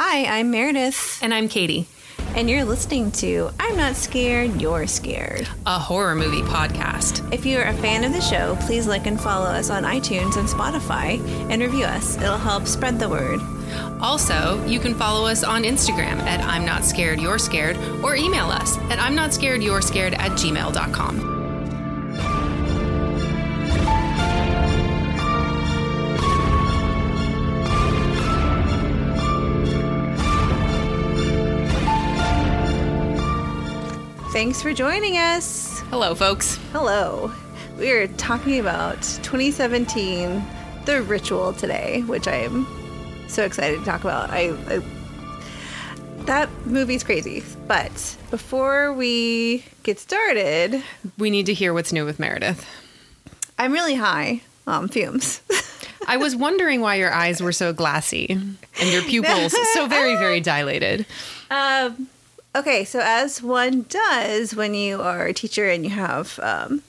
Hi, I'm Meredith, And I'm Kaity, and you're listening to I'm Not Scared, You're Scared. a horror movie podcast. If you're a fan of the show, please like and follow us on iTunes and Spotify and review us. It'll help spread the word. Also, you can follow us on Instagram at I'm Not Scared, You're Scared, or email us at I'm Not Scared, You're Scared at gmail.com. Thanks for joining us. Hello, folks. Hello. We are talking about 2017, The Ritual today, which I am so excited to talk about. I, I that movie's crazy. But before we get started, We need to hear what's new with Meredith. I'm really high on fumes. I was wondering why your eyes were so glassy and your pupils so very, very dilated. Um, okay, so as one does when you are a teacher and you have, um,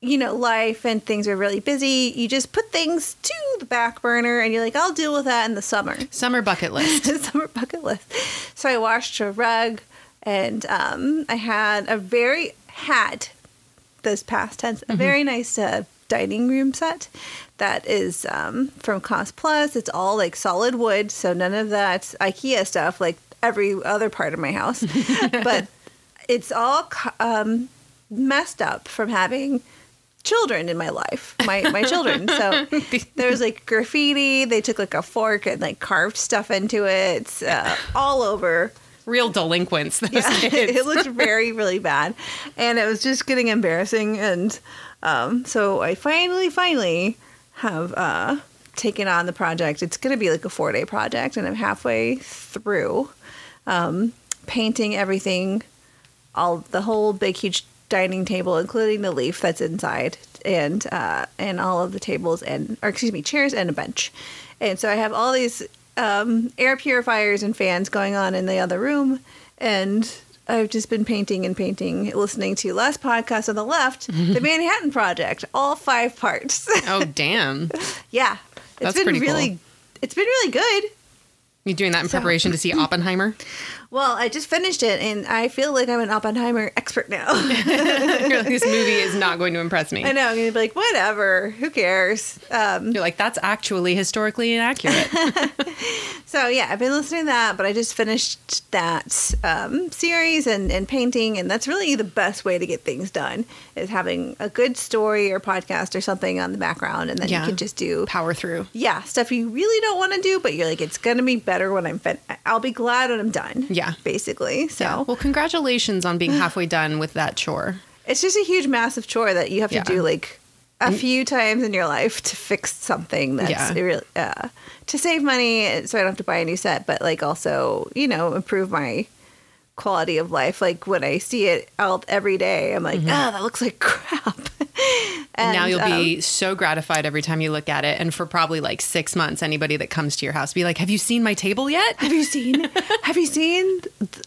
you know, life and things are really busy, you just put things to the back burner and you're like, I'll deal with that in the summer. Summer bucket list. summer bucket list. So I washed a rug and um, I had a very, had this past tense, a very nice uh, dining room set that is um, from Cost Plus. It's all like solid wood, so none of that IKEA stuff like every other part of my house. but it's all um, messed up from having children in my life, my my children. So there was like graffiti. They took like a fork and like carved stuff into it, uh, all over. Real delinquents, those Yeah, kids. it looked very, really bad, and it was just getting embarrassing. And um, so I finally, finally have uh, taken on the project. It's going to be like a four day project, and I'm halfway through um, painting everything, all the whole big, huge dining table, including the leaf that's inside, and uh, and all of the tables and, or excuse me, chairs and a bench. And so I have all these um, air purifiers and fans going on in the other room, and I've just been painting and painting, listening to last podcast on the left, the Manhattan Project, all five parts. oh, damn. yeah, it's That's been pretty cool. really, it's been really good. You doing that in So- preparation to see Oppenheimer? Well, I just finished it, and I feel like I'm an Oppenheimer expert now. You're like, this movie is not going to impress me. I know I'm gonna be like, whatever, who cares? Um, You're like, that's actually historically inaccurate. So yeah, I've been listening to that, but I just finished that um, series and, and painting, and that's really the best way to get things done is having a good story or podcast or something on the background, and then Yeah. you can just do Power through. yeah stuff you really don't want to do, but you're like it's gonna be better when I'm fin- I'll be glad when I'm done. Yeah. Basically. So Yeah. Well, congratulations on being halfway done with that chore. it's just a huge, massive chore that you have to do like a few times in your life to fix something that's Yeah. really uh, to save money, so I don't have to buy a new set, but like also you know improve my quality of life. Like when I see it out every day, I'm like, ah, that looks like crap. And now you'll um, be so gratified every time you look at it. And for probably like six months, anybody that comes to your house be like, Have you seen my table yet? have you seen? Have you seen?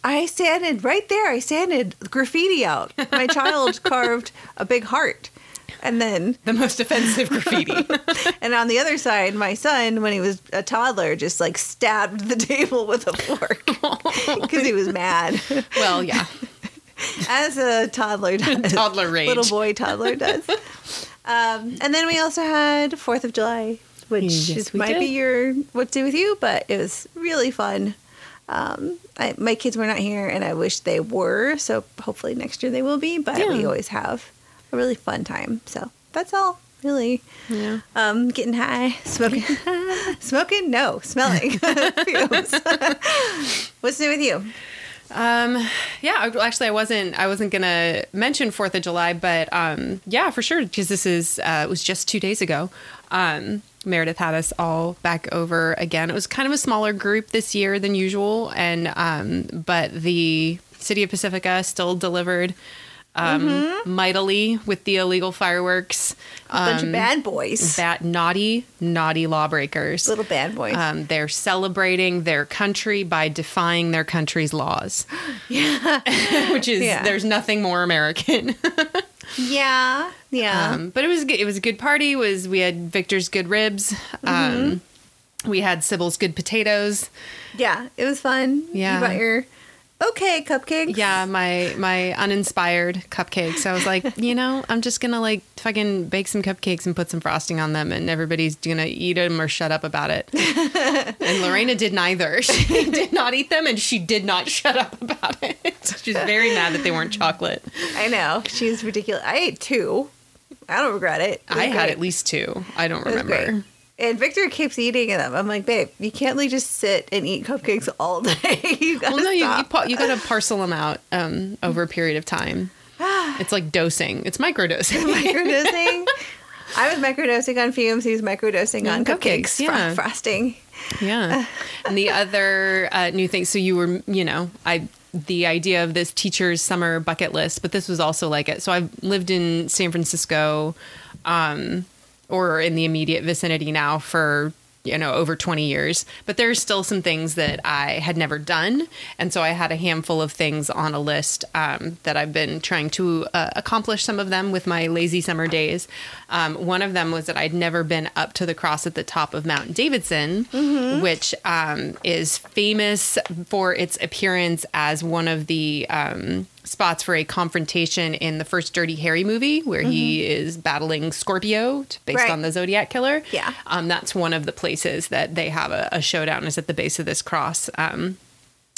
I sanded right there. I sanded graffiti out. My child carved a big heart, and then The most offensive graffiti. And on the other side, my son, when he was a toddler, just like stabbed the table with a fork because he was mad, well, yeah. as a toddler does. Toddler rage. Little boy toddler does. Um, and then we also had Fourth of July, which Yes, is, we might be your what to do with you, but it was really fun. Um, I, my kids were not here, and I wish they were. So hopefully next year they will be. But we always have a really fun time. So that's all. Really, Yeah. um, getting high, smoking, smoking, no, smelling. Fumes. What's new with you? Um, yeah, actually, I wasn't. I wasn't gonna mention Fourth of July, but um, yeah, for sure, because this is uh, it was just two days ago. Um, Meredith had us all back over again. It was kind of a smaller group this year than usual, and um, but the city of Pacifica still delivered um, mightily with the illegal fireworks. A bunch Um, of bad boys, That naughty, naughty lawbreakers. little bad boys. Um, they're celebrating their country by defying their country's laws. Yeah. Which is, Yeah. there's nothing more American. yeah, yeah. um, but it was, it was a good party. It was, we had Victor's good ribs. Mm-hmm. Um, We had Sybil's good potatoes. Yeah, it was fun. Yeah. You got your okay cupcake. Yeah, my my uninspired cupcakes. I was like, you know, I'm just gonna like fucking bake some cupcakes and put some frosting on them, and everybody's gonna eat them or shut up about it. and Lorena did neither. She did not eat them, and she did not shut up about it. She's very mad that they weren't chocolate. I know. She's ridiculous. I ate two. I don't regret it. It I had great. at least two. I don't remember. great. And Victor keeps eating them. I'm like, babe, you can't like just sit and eat cupcakes all day. you gotta Well, no, you you, pa- you got to parcel them out um, over a period of time. It's like dosing. It's microdosing. microdosing. I was microdosing on fumes. He was microdosing on cupcakes, cupcakes. yeah. frosting. Yeah. And the other uh, new thing, so you were, you know, I the idea of this teacher's summer bucket list, but this was also like it. So I've lived in San Francisco, um, or in the immediate vicinity now for you know over 20 years. But there's still some things that i had never done. And so i had a handful of things on a list um, that i've been trying to uh, accomplish some of them with my lazy summer days. Um, one of them was that i'd never been up to the cross at the top of mount davidson which um, is famous for its appearance as one of the um, spots for a confrontation in the first Dirty Harry movie, where he is battling Scorpio, based Right. on the Zodiac killer. Yeah. um, that's one of the places that they have a, a showdown. Is at the base of this cross. Um,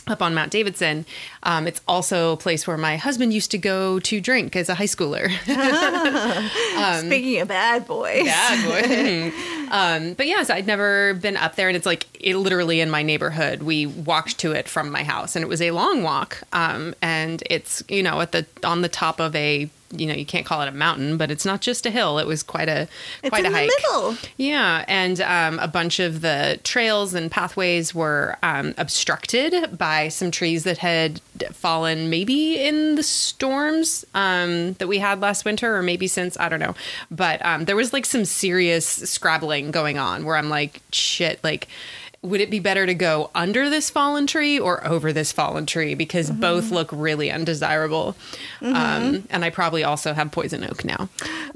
up on Mount Davidson. Um, it's also a place where my husband used to go to drink as a high schooler. Um, Speaking of bad boys. Bad boy. um, but yes, I'd never been up there, and it's like it literally in my neighborhood. We walked to it from my house, and it was a long walk. Um, and it's you know at the on the top of a you know you can't call it a mountain, but it's not just a hill. It was quite a It's quite a hike. middle. Yeah, and um, a bunch of the trails and pathways were um, obstructed by some trees that had fallen maybe in the storms um, that we had last winter, or maybe since I don't know. But um, there was like some serious scrabbling going on where I'm like, shit, like. Would it be better to go under this fallen tree or over this fallen tree? Because both look really undesirable. Um, and I probably also have poison oak now.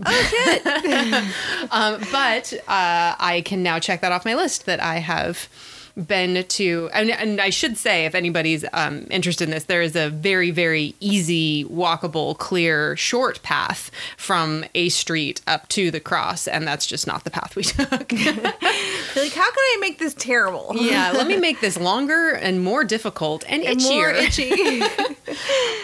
Oh shit. Um, but uh, I can now check that off my list that I have been to. And, and I should say, if anybody's um, interested in this, there is a very, very easy, walkable, clear, short path from A Street up to the cross. And that's just not the path we took. Like, how can I make this terrible? yeah, let me make this longer and more difficult and, And itchier. itchy.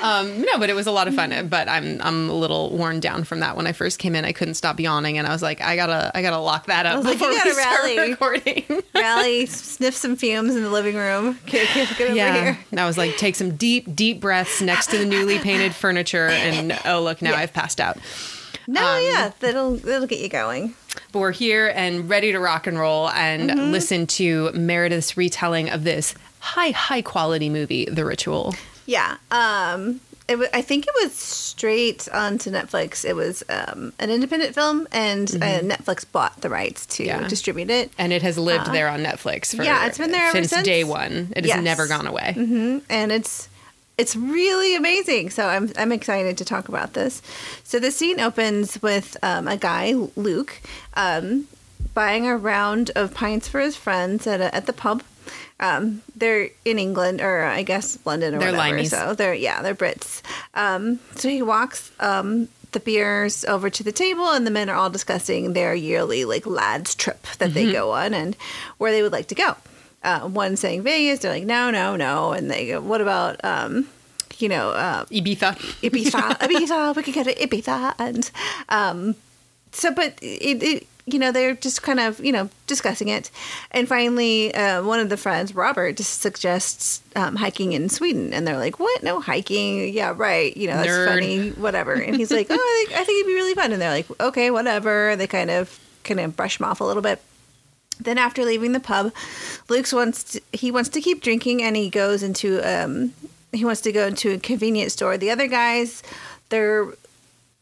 Um, no, but it was a lot of fun. But I'm I'm a little worn down from that. When I first came in, I couldn't stop yawning, and I was like, I gotta I gotta lock that up was like, you before we gotta start rally. recording. Rally, sniff some fumes in the living room. Get, get, get over yeah, here. and I was like, take some deep deep breaths next to the newly painted furniture, and oh look, now Yeah. I've passed out. No, Um, yeah, that'll that'll get you going. But we're here and ready to rock and roll and Mm-hmm. listen to Meredith's retelling of this high high quality movie, The Ritual. Yeah. Um it wa- I think it was straight onto Netflix. It was um, an independent film, and uh, Netflix bought the rights to Mm-hmm. Yeah. distribute it. And it has lived there on Netflix for Uh, yeah, it's been there since, since. day one. It has never gone away. and it's it's really amazing. So I'm I'm excited to talk about this. So the scene opens with um, a guy, Luke, um, buying a round of pints for his friends at a, at the pub. Um, they're in England or I guess London or They're whatever. Limeys. So they're yeah, they're Brits. Um, so he walks um, the beers over to the table, and the men are all discussing their yearly like lads trip that they go on and where they would like to go. Uh, one saying Vegas, they're like no, no, no, and they go, what about um, you know uh, Ibiza. Ibiza, Ibiza, we could go to Ibiza, and um, so, but it, it, you know, they're just kind of, you know, discussing it, and finally, uh, one of the friends, Robert, just suggests um, hiking in Sweden, and they're like, "What? No hiking? Yeah, right. You know, that's Nerd. funny. Whatever." And he's like, "Oh, I think, I think it'd be really fun," and they're like, "Okay, whatever." They kind of, kind of brush him off a little bit. Then after leaving the pub, Luke's wants to, he wants to keep drinking and he goes into um he wants to go into a convenience store. The other guys, they're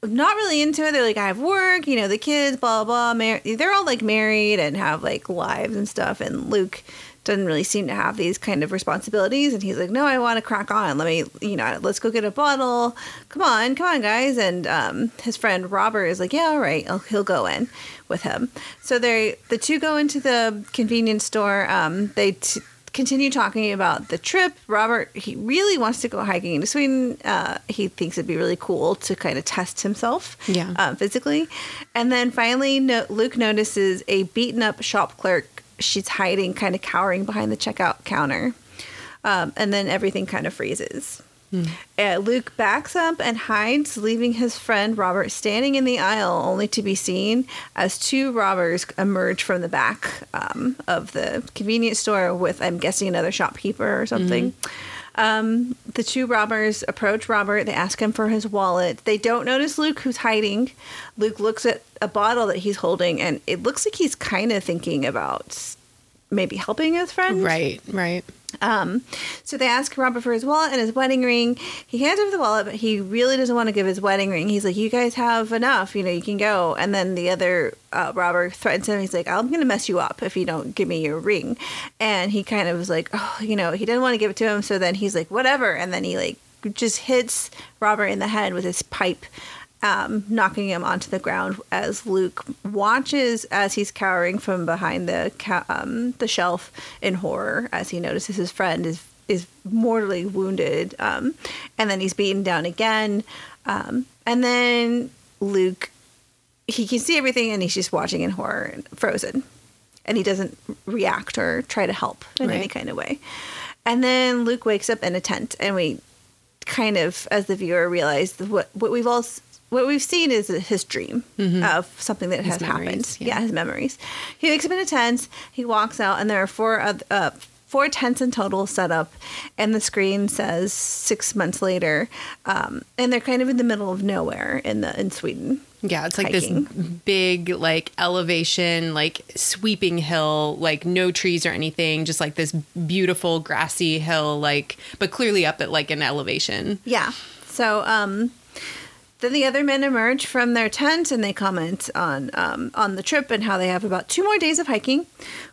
not really into it. They're like, I have work, you know, the kids, blah blah. Mar- they're all like married and have like lives and stuff. And Luke doesn't really seem to have these kind of responsibilities. And he's like, no, I want to crack on. Let me, you know, let's go get a bottle. Come on, come on, guys. And um, his friend Robert is like, yeah, all right, I'll, he'll go in with him. So they, the two go into the convenience store. Um, they t- continue talking about the trip. Robert, he really wants to go hiking into Sweden. Uh, he thinks it'd be really cool to kind of test himself Yeah. uh, physically. And then finally, no- Luke notices a beaten up shop clerk. She's hiding, kind of cowering behind the checkout counter. Um, and then everything kind of freezes. Uh, Luke backs up and hides, leaving his friend Robert standing in the aisle, only to be seen as two robbers emerge from the back um, of the convenience store with, I'm guessing, another shopkeeper or something. Um, the two robbers approach Robert. They ask him for his wallet. They don't notice Luke, who's hiding. Luke looks at a bottle that he's holding, and it looks like he's kind of thinking about maybe helping his friend. Right, right. Um, so they ask Robert for his wallet and his wedding ring. He hands over the wallet, but he really doesn't want to give his wedding ring. He's like, "You guys have enough, you know, you can go." And then the other uh, robber threatens him. He's like, "I'm going to mess you up if you don't give me your ring." And he kind of was like, "Oh, you know," he didn't want to give it to him. So then he's like, "Whatever." And then he like just hits Robert in the head with his pipe um, knocking him onto the ground as Luke watches as he's cowering from behind the ca- um, the shelf in horror as he notices his friend is is mortally wounded, um, and then he's beaten down again, um, and then Luke he can see everything and he's just watching in horror and frozen and he doesn't react or try to help in any kind of way. And then luke wakes up in a tent and we kind of as the viewer realize what what we've all what we've seen is his dream of something that has happened yeah. yeah. his memories he wakes up in a tent he walks out and there are four uh, four tents in total set up and the screen says six months later um, and they're kind of in the middle of nowhere in the in sweden Yeah, it's like hiking. this big like elevation, like sweeping hill, like no trees or anything, just like this beautiful grassy hill, like but clearly up at like an elevation. Yeah. So um, then the other men emerge from their tent and they comment on um, on the trip and how they have about two more days of hiking.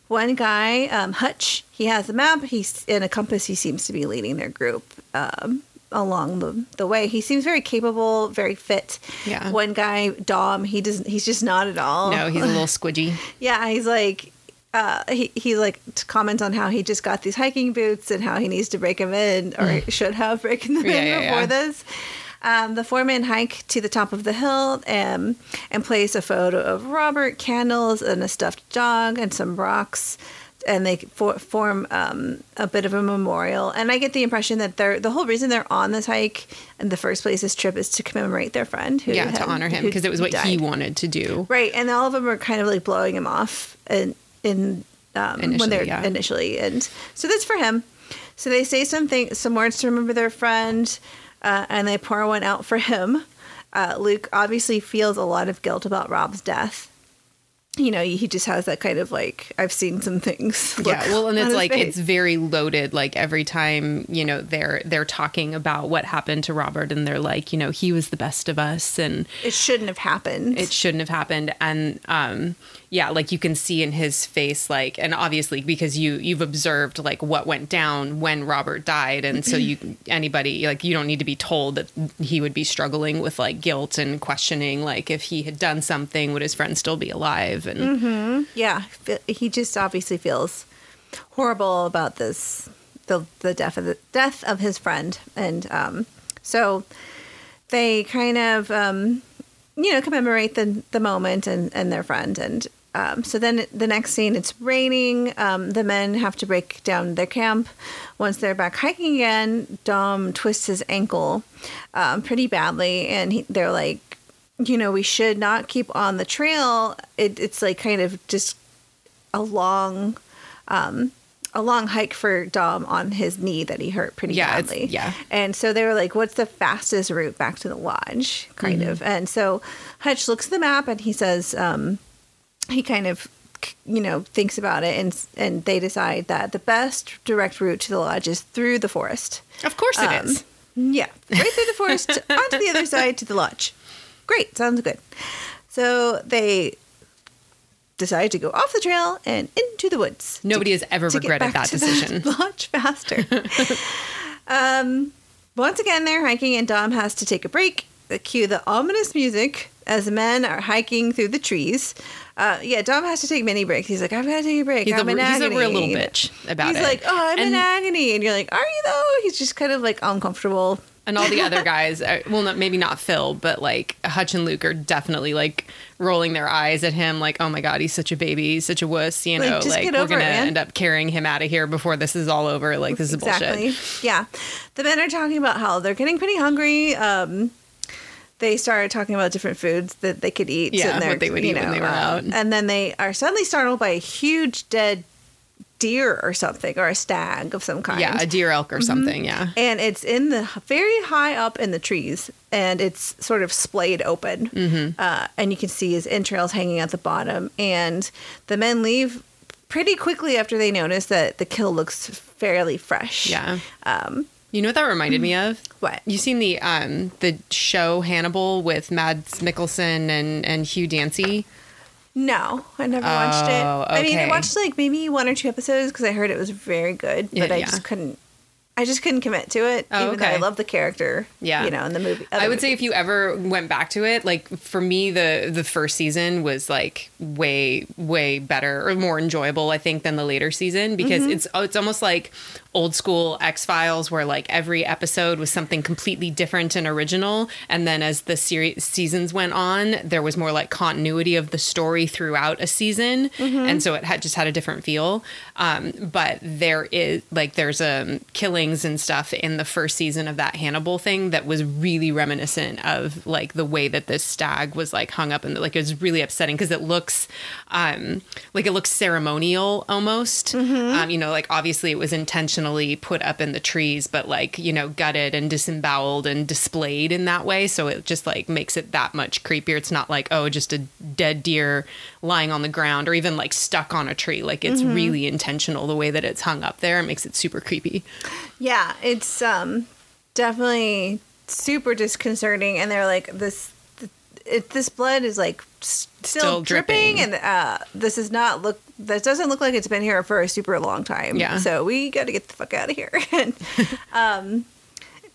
One guy, um, Hutch, he has a map. He's in a compass. He seems to be leading their group um, along the, the way. He seems very capable, very fit. Yeah. One guy, Dom, he doesn't. He's just not at all. No, he's a little squidgy. Yeah, he's like, uh, he he like to comment on how he just got these hiking boots and how he needs to break them in or should have broken them Yeah, in yeah, before yeah. this. Um, the four men hike to the top of the hill and, and place a photo of Robert, candles, and a stuffed dog, and some rocks. And they for, form um, a bit of a memorial. And I get the impression that they're the whole reason they're on this hike in the first place, this trip, is to commemorate their friend. Who Yeah, had- to honor him because it was what he wanted to do. Right, and all of them are kind of like blowing him off in in um, when they're yeah. initially, and so that's for him. So they say something, some words to remember their friend, uh, and they pour one out for him. Uh, Luke obviously feels a lot of guilt about Rob's death. You know, he just has that kind of like I've seen some things. yeah well and it's like face. it's very loaded like every time you know they're they're talking about what happened to robert and they're like you know he was the best of us and it shouldn't have happened. it shouldn't have happened and um yeah like you can see in his face like and obviously because you you've observed like what went down when robert died and so you anybody like you don't need to be told that he would be struggling with like guilt and questioning like if he had done something would his friend still be alive? And yeah, he just obviously feels horrible about this the the death of the death of his friend, and um, so they kind of um, you know commemorate the the moment and and their friend, and um, so then the next scene it's raining. Um, the men have to break down their camp. Once they're back hiking again, Dom twists his ankle um, pretty badly, and he, they're like you know, we should not keep on the trail. It, it's like kind of just a long, um, a long hike for Dom on his knee that he hurt pretty Yeah, badly. yeah. And so they were like, "What's the fastest route back to the lodge?" Kind Mm-hmm. of. And so Hutch looks at the map and he says, um, he kind of, you know, thinks about it, and and they decide that the best direct route to the lodge is through the forest. of course it Um, is. Yeah, right through the forest onto the other side to the lodge. Great, sounds good. So they decide to go off the trail and into the woods. Nobody has ever to get regretted back that to the decision. much faster. um, once again, they're hiking, and Dom has to take a break. Cue the ominous music as the men are hiking through the trees. Uh, yeah, Dom has to take many breaks. He's like, I've got to take a break. He's, I'm a, in he's a agony. real little bitch about He's it. He's like, oh, I'm in agony. And you're like, are you though? He's just kind of like uncomfortable. and all the other guys, are, well, not, maybe not Phil, but like Hutch and Luke are definitely like rolling their eyes at him, like, oh my god, he's such a baby, he's such a wuss. You know, just like we're gonna man. end up carrying him out of here before this is all over. Like this is exactly. bullshit. Yeah. The men are talking about how they're getting pretty hungry. Um, they started talking about different foods that they could eat. Yeah, and they're, what they would eat when they were out. And then they are suddenly startled by a huge dead deer or something, or a stag of some kind. Yeah, a deer elk or Mm-hmm. something. Yeah. and it's in the very high up in the trees, and it's sort of splayed open, Mm-hmm. uh, and you can see his entrails hanging at the bottom. And the men leave pretty quickly after they notice that the kill looks fairly fresh. Yeah. Um, You know what that reminded me of? what? You seen the um the show Hannibal with Mads Mikkelsen and and Hugh Dancy? No, I never watched it. Oh, I mean, I watched like maybe one or two episodes because I heard it was very good, but Yeah, I yeah. just couldn't. I just couldn't commit to it, Oh, even though I love the character. Yeah. you know, in the movie. I would say if you ever went back to it, like for me, the the first season was like way way better or more enjoyable, I think, than the later season because Mm-hmm. it's oh, it's almost like old school X Files where like every episode was something completely different and original, and then as the series seasons went on, there was more like continuity of the story throughout a season, Mm-hmm. and so it had just had a different feel. Um, but there is like there's um killings and stuff in the first season of that Hannibal thing that was really reminiscent of like the way that this stag was like hung up and like it was really upsetting because it looks um like it looks ceremonial almost um you know like obviously it was put up in the trees but like you know gutted and disemboweled and displayed in that way so it just like makes it that much creepier it's not like oh just a dead deer lying on the ground or even like stuck on a tree like it's really intentional the way that it's hung up there it makes it super creepy Yeah, it's um definitely super disconcerting, and they're like this. It, this blood is like still, Still dripping, dripping. and uh, this does not look. This doesn't look like it's been here for a super long time. Yeah. So we got to get the fuck out of here. and, um,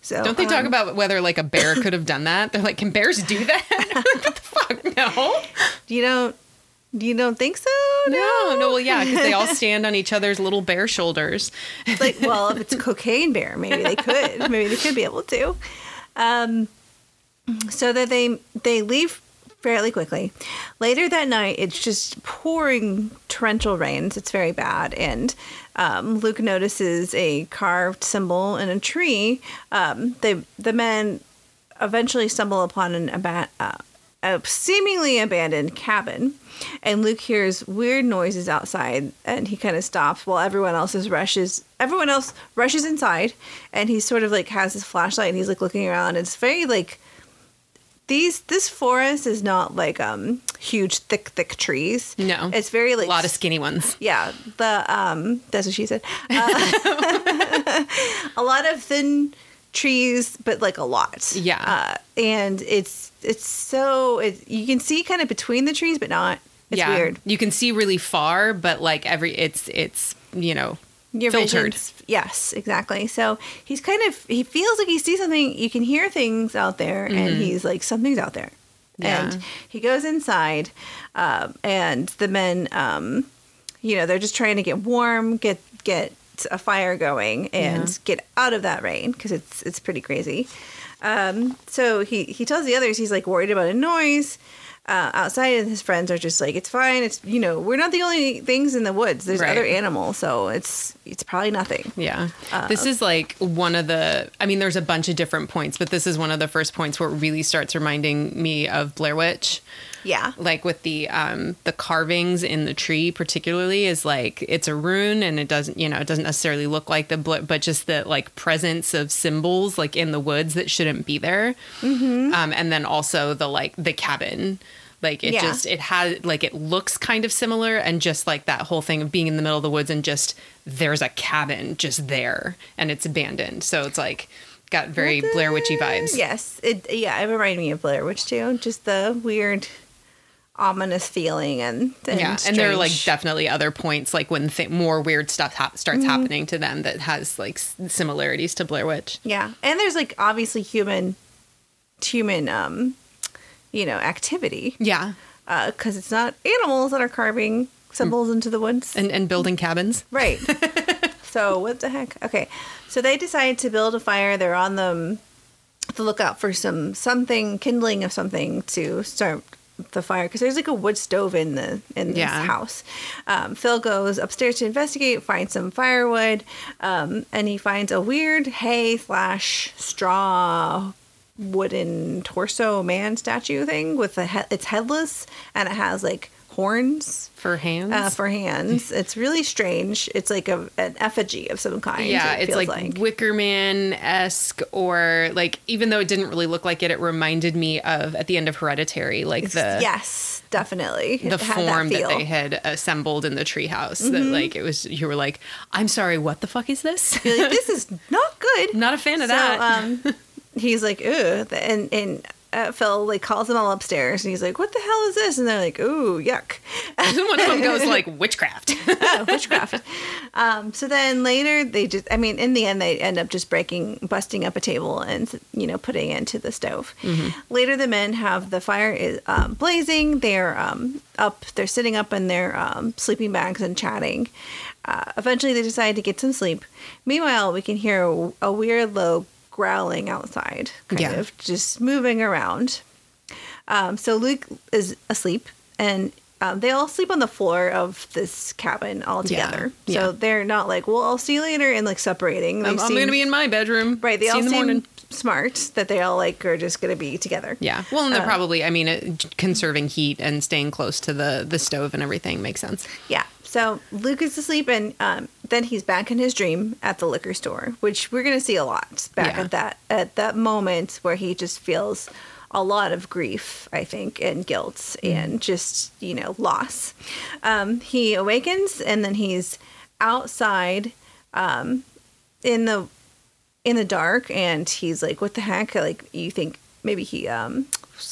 so Don't they talk um, about whether like a bear could have done that? They're like, can bears do that? What the fuck? No. You don't. You don't think so? No, no, well, yeah, because they all stand on each other's little bear shoulders. like well if it's a cocaine bear maybe they could maybe they could be able to um so that they they leave fairly quickly. Later that night it's just pouring torrential rains. It's very bad. And um, luke notices a carved symbol in a tree. Um, the men eventually stumble upon an aba- uh, a seemingly abandoned cabin. And luke hears weird noises outside and he kind of stops while everyone else is rushes everyone else rushes inside. And he sort of like has his flashlight and he's like looking around. It's very like these this forest is not like um huge thick thick trees No. it's very like A lot of skinny ones. yeah the um that's what she said uh, a lot of thin trees but like a lot Yeah. uh, and it's it's so it, you can see kind of between the trees but not it's yeah. weird You can see really far, but like every, it's, it's, you know, your filtered. vision's- yes exactly so he's kind of he feels like he sees something you can hear things out there and he's like something's out there Mm-hmm. Yeah. and he goes inside um, and the men um, you know they're just trying to get warm get get a fire going and Yeah. get out of that rain because it's it's pretty crazy um, so he he tells the others he's like worried about a noise uh, outside and his friends are just like it's fine it's you know we're not the only things in the woods there's Right. other animals so it's it's probably nothing Yeah. Uh, this is like one of the I mean there's a bunch of different points, but this is one of the first points where it really starts reminding me of Blair Witch. Yeah. Like with the um the carvings in the tree particularly is like it's a rune and it doesn't you know, it doesn't necessarily look like the but just the like presence of symbols like in the woods that shouldn't be there. Mm-hmm. Um and then also the like the cabin. Like it Yeah. just it has like it looks kind of similar and just like that whole thing of being in the middle of the woods and just there's a cabin just there and it's abandoned. So it's like got very blair witchy vibes. yes. It yeah it reminded me of blair witch too. Just the weird ominous feeling and, and yeah, and there are like definitely other points, like when th- more weird stuff hap- starts Mm-hmm. happening to them that has like s- similarities to Blair Witch. yeah, and there's like obviously human human um you know activity Yeah, because it's not animals that are carving symbols into the woods. and and building cabins. Right. so what the heck? Okay. So they decide to build a fire. They're on the the lookout for some something kindling of something to start the fire because there's like a wood stove in the in this Yeah. house. Um, Phil goes upstairs to investigate, finds some firewood, um, and he finds a weird hay slash straw wooden torso man statue thing with a he- it's headless and it has like horns For hands, uh, for hands. It's really strange. It's like a an effigy of some kind. yeah, it it's feels like, Wicker Man esque, or like even though it didn't really look like it, it reminded me of at the end of Hereditary, like the yes, definitely the form that, feel. they had assembled in the treehouse. That Mm-hmm. like it was, you were like, I'm sorry, what the fuck is this? Like, this is not good. Not a fan of So, that. um, he's like, ugh, and and. Uh, Phil like calls them all upstairs and he's like, "What the hell is this?" And they're like, "Ooh, yuck!" And one of them goes like witchcraft. oh, witchcraft. um, so then later they just, I mean, in the end, they end up just breaking, busting up a table and, you know, putting it into the stove. Later, the men have the fire is um, blazing. They're um, up, they're sitting up in their um, sleeping bags and chatting. Uh, eventually, they decide to get some sleep. Meanwhile, we can hear a, a weird, low growling outside, kind Yeah. of just moving around. Um, so Luke is asleep, and um, they all sleep on the floor of this cabin all together. yeah. So they're not like, "Well, I'll see you later," and like separating. They I'm, I'm going to be in my bedroom. right. They See all in the seem morning. smart that they all like are just going to be together. Yeah. Well, and they're Uh, probably, I mean, uh, conserving heat and staying close to the the stove and everything makes sense. Yeah. So Luke is asleep, and um, then he's back in his dream at the liquor store, which we're going to see a lot back Yeah. at that at that moment where he just feels a lot of grief, I think, and guilt, Mm. and just you know loss. Um, he awakens, and then he's outside um, in the in the dark, and he's like, "What the heck?" Like you think maybe he um,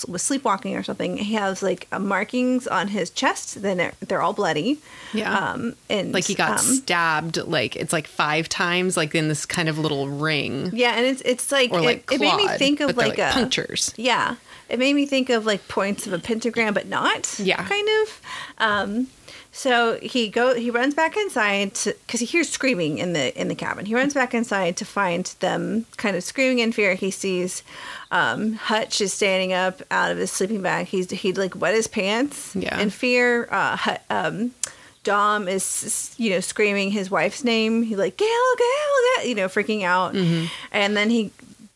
was sleepwalking or something. He has like markings on his chest. Then they're, they're all bloody. Yeah. Um, and Like he got um, stabbed, like it's like five times, like in this kind of little ring, yeah, and it's it's like, or like it, it made me think of they're, like, a punctures. yeah. It made me think of like points of a pentagram, but not. Yeah. kind of. Um, so he go he runs back inside because he hears screaming in the in the cabin. He runs back inside to find them kind of screaming in fear. He sees um, Hutch is standing up out of his sleeping bag. He's he'd like wet his pants Yeah. in fear. Uh, Hut- um, Dom is you know screaming his wife's name. He's like Gail, Gail, Gail, you know, freaking out. And then he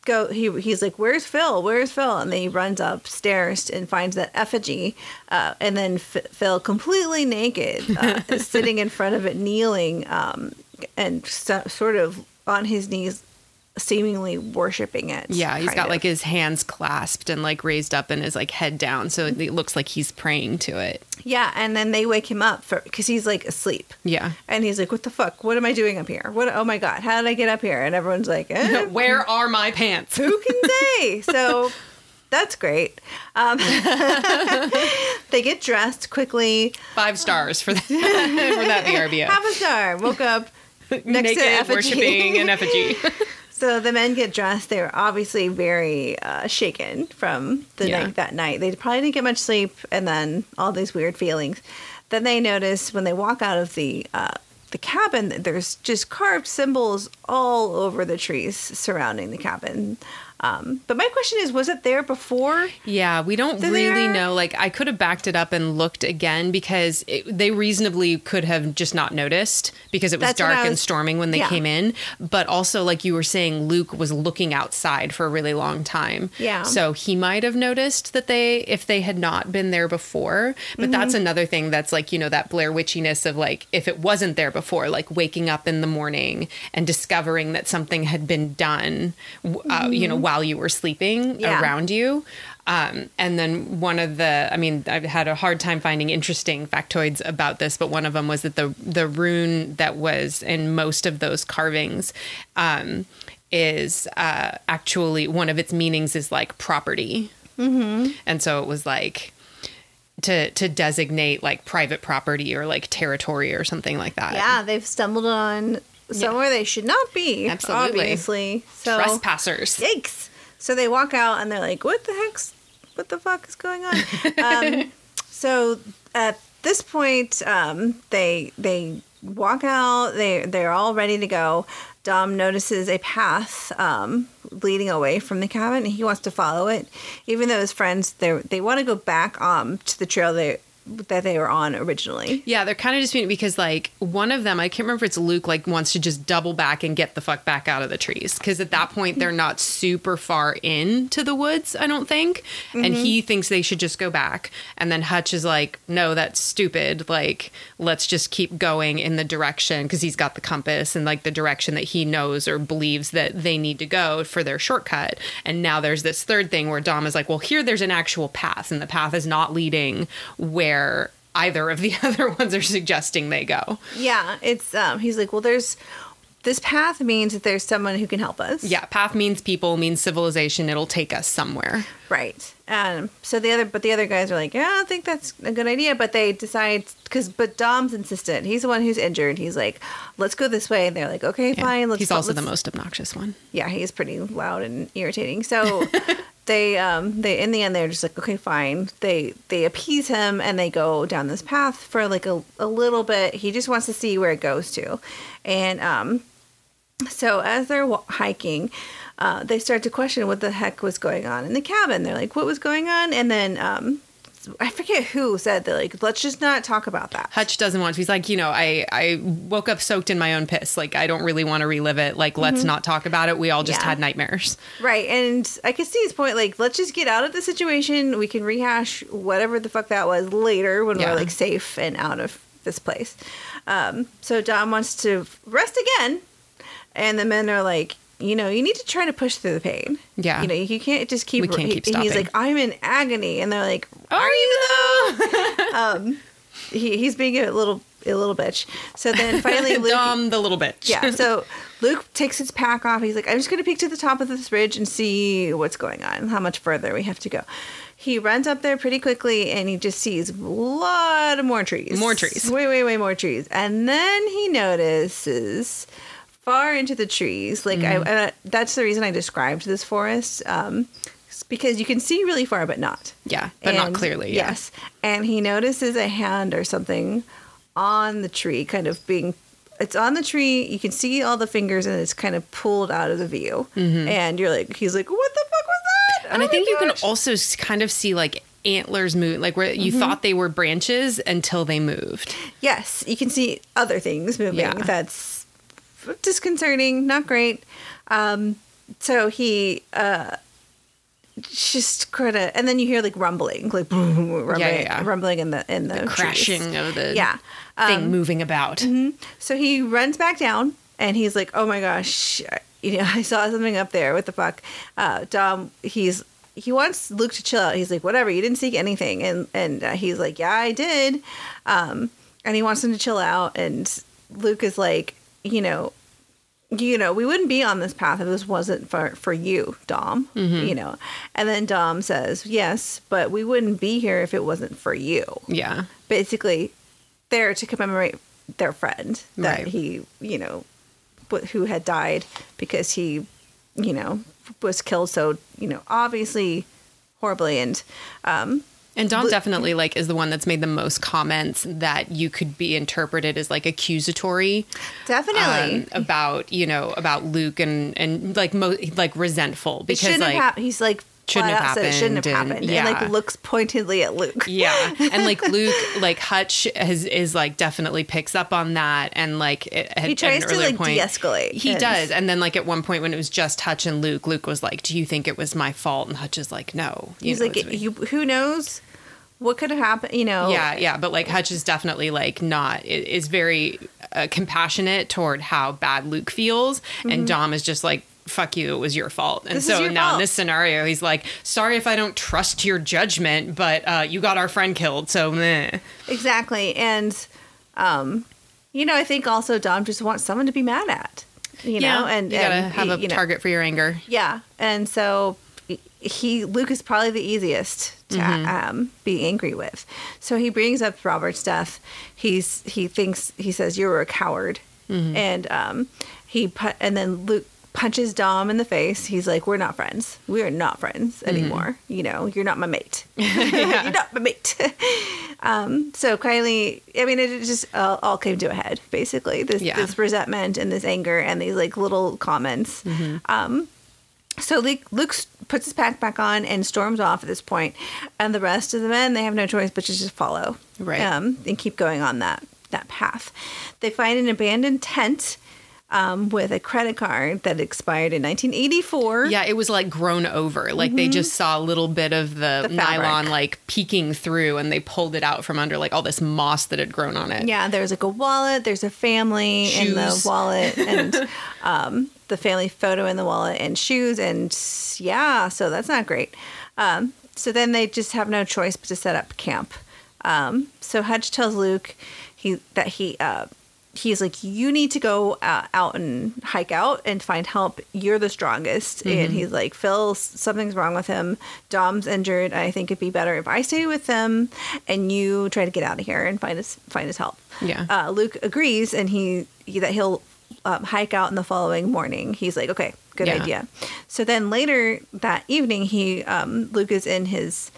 go he he's like where's phil? Where's phil? And then he runs upstairs and finds that effigy uh, and then F- phil completely naked uh, sitting in front of it kneeling um, and so, sort of on his knees seemingly worshiping it Yeah, he's got of. like his hands clasped and like raised up and his like head down, so it looks like he's praying to it. yeah and then they wake him up for because he's like asleep Yeah. and he's like what the fuck what am i doing up here what oh my god how did i get up here and everyone's like eh, Where are my pants? who can say? so that's great. Um, they get dressed quickly. Five stars for that for that VRBO. Half a star. Woke up next to Naked, effigy. worshiping an effigy. So the men get dressed. They're obviously very uh, shaken from the Yeah. night that night. They probably didn't get much sleep, and then all these weird feelings. Then they notice when they walk out of the uh, the cabin that there's just carved symbols all over the trees surrounding the cabin. Um, but my question is, was it there before? Yeah, we don't really know. Like, I could have backed it up and looked again because it, they reasonably could have just not noticed because it was That's dark I and storming when they yeah. came in. But also, like you were saying, Luke was looking outside for a really long time. Yeah. So he might have noticed that they, if they had not been there before. But Mm-hmm. that's another thing that's like, you know, that Blair Witchiness of like, if it wasn't there before, like waking up in the morning and discovering that something had been done, uh, you know, while you were sleeping. Yeah. around you. Um, and then one of the, I mean, I've had a hard time finding interesting factoids about this, but one of them was that the the rune that was in most of those carvings um, is uh, actually one of its meanings is like property, mm-hmm. and so it was like to to designate like private property or like territory or something like that. Yeah, they've stumbled on somewhere they should not be. Absolutely. Obviously. So Trespassers. yikes. So they walk out and they're like, "What the heck's? What the fuck is going on?" um, so at this point, um, they they walk out. They they're all ready to go. Dom notices a path um, leading away from the cabin, and he wants to follow it. Even though his friends they they want to go back um, to the trail they that they were on originally. Yeah, they're kind of disputing because like one of them, I can't remember if it's Luke, like wants to just double back and get the fuck back out of the trees because at that mm-hmm. point they're not super far into the woods, I don't think, and he mm-hmm. thinks they should just go back. And then Hutch is like, "No, that's stupid. Like, let's just keep going in the direction because he's got the compass and like the direction that he knows or believes that they need to go for their shortcut." And now there's this third thing where Dom is like, "Well, here there's an actual path, and the path is not leading where." Either of the other ones are suggesting they go. Yeah, it's um he's like, "Well, there's this path means that there's someone who can help us." Yeah, path means people, means civilization. It'll take us somewhere. Right. Um so the other but the other guys are like, "Yeah, I don't think that's a good idea," but they decide cuz but Dom's insistent. He's the one who's injured. He's like, "Let's go this way." And they're like, "Okay, Yeah. fine. Let's He's also the let's- most obnoxious one. yeah, he's pretty loud and irritating. So they um they in the end they're just like, okay, fine. They they appease him and they go down this path for like a, a little bit. He just wants to see where it goes to. And um so as they're hiking, uh, they start to question what the heck was going on in the cabin. They're like, what was going on? And then um I forget who said that like let's just not talk about that. Hutch doesn't want to. He's like, you know, I I woke up soaked in my own piss. Like, I don't really want to relive it. Like, let's not talk about it. We all just Mm-hmm. Yeah. had nightmares. Right, and I can see his point. Like, let's just get out of the situation. We can rehash whatever the fuck that was later when Yeah. we're like safe and out of this place. Um, so Dom wants to rest again, and the men are like, you know, you need to try to push through the pain. Yeah. you know, you can't just keep. We can't keep he- He's like, I'm in agony, and they're like, Are oh, you though? Um, he, he's being a little a little bitch. So then finally, Luke, Dom, the little bitch. yeah. So Luke takes his pack off. He's like, I'm just going to peek to the top of this ridge and see what's going on, how much further we have to go. He runs up there pretty quickly and he just sees a lot of more trees. More trees. Way, way, way more trees. And then he notices far into the trees, like, Mm-hmm. I, uh, that's the reason I described this forest. Um, because you can see really far, but not. Yeah, but not clearly. Yeah. Yes. And he notices a hand or something on the tree, kind of being. It's on the tree. You can see all the fingers, and it's kind of pulled out of the view. And you're like, he's like, what the fuck was that? Mm-hmm. And Oh I think you can also kind of see like antlers move, like where you thought they were branches until they moved. Yes, you can see other things moving. Yeah. That's disconcerting, not great. Um, so he uh, just kind of, and then you hear like rumbling, like rumbling, yeah, yeah. rumbling in the in the, trees. Crashing of the Yeah. thing Um, moving about. So he runs back down and he's like, "Oh my gosh, you know, I saw something up there. What the fuck?" Uh, Dom, he's he wants Luke to chill out. He's like, "Whatever, you didn't seek anything," and and uh, he's like, "Yeah, I did," um, and he wants him to chill out. And Luke is like, "You know." You know, we wouldn't be on this path if this wasn't for for you, Dom. You know, and then Dom says, "Yes, but we wouldn't be here if it wasn't for you." Yeah. basically there to commemorate their friend that Right. he, you know, who had died because he, you know, was killed so, you know, obviously horribly and um And Dom Lu- definitely like is the one that's made the most comments that you could be interpreted as like accusatory definitely um, about you know about Luke and and like mo- like resentful because like. He's like shouldn't have said it shouldn't have happened happened. and- And, yeah. like looks pointedly at Luke. yeah and like Luke like Hutch has is like definitely picks up on that and like it, He tries to, like, point, de-escalate he and- does and then like at one point when it was just Hutch and Luke Luke was like do you think it was my fault and Hutch is like no you He's know, like, you, who knows what could have happened? You know, Yeah, yeah, but like Hutch is definitely like not is very uh, compassionate toward how bad Luke feels, and Dom is just like fuck you, it was your fault. And Mm-hmm. This so now in this scenario, he's like, sorry if I don't trust your judgment, but uh, you got our friend killed, so meh. Exactly. And, um, you know, I think also Dom just wants someone to be mad at, you know, and, you gotta and have a you know, target for your anger. Yeah. And so he, Luke is probably the easiest to um, be angry with. So he brings up Robert's death. He's he thinks he says you were a coward, and um, he pu- and then Luke punches Dom in the face. He's like, "We're not friends. We are not friends anymore. You know, you're not my mate. you're not my mate." um, so Kylie, I mean, it just all, all came to a head basically. This Yeah. this resentment and this anger and these like little comments. Um, so Luke, Luke puts his pack back on and storms off at this point, and the rest of the men they have no choice but to just follow, Right. Um, and keep going on that that path. They find an abandoned tent um, with a credit card that expired in 1984. Yeah, it was like grown over. Like they just saw a little bit of the, Mm-hmm. The nylon like peeking through and they pulled it out from under like all this moss that had grown on it. Yeah, there's like a wallet. There's a family in the wallet, and um, the family photo in the wallet, and shoes, and yeah, so that's not great. Um, so then they just have no choice but to set up camp. Um, so Hutch tells Luke he that he uh, he's like, you need to go uh, out and hike out and find help. You're the strongest. And he's like, Phil, something's wrong with him. Dom's injured. I think it'd be better if I stay with them and you try to get out of here and find his find his help. Yeah. Uh, Luke agrees, and he, he that he'll um, hike out in the following morning. He's like, okay, good Yeah. idea. So then later that evening, he um, Luke is in his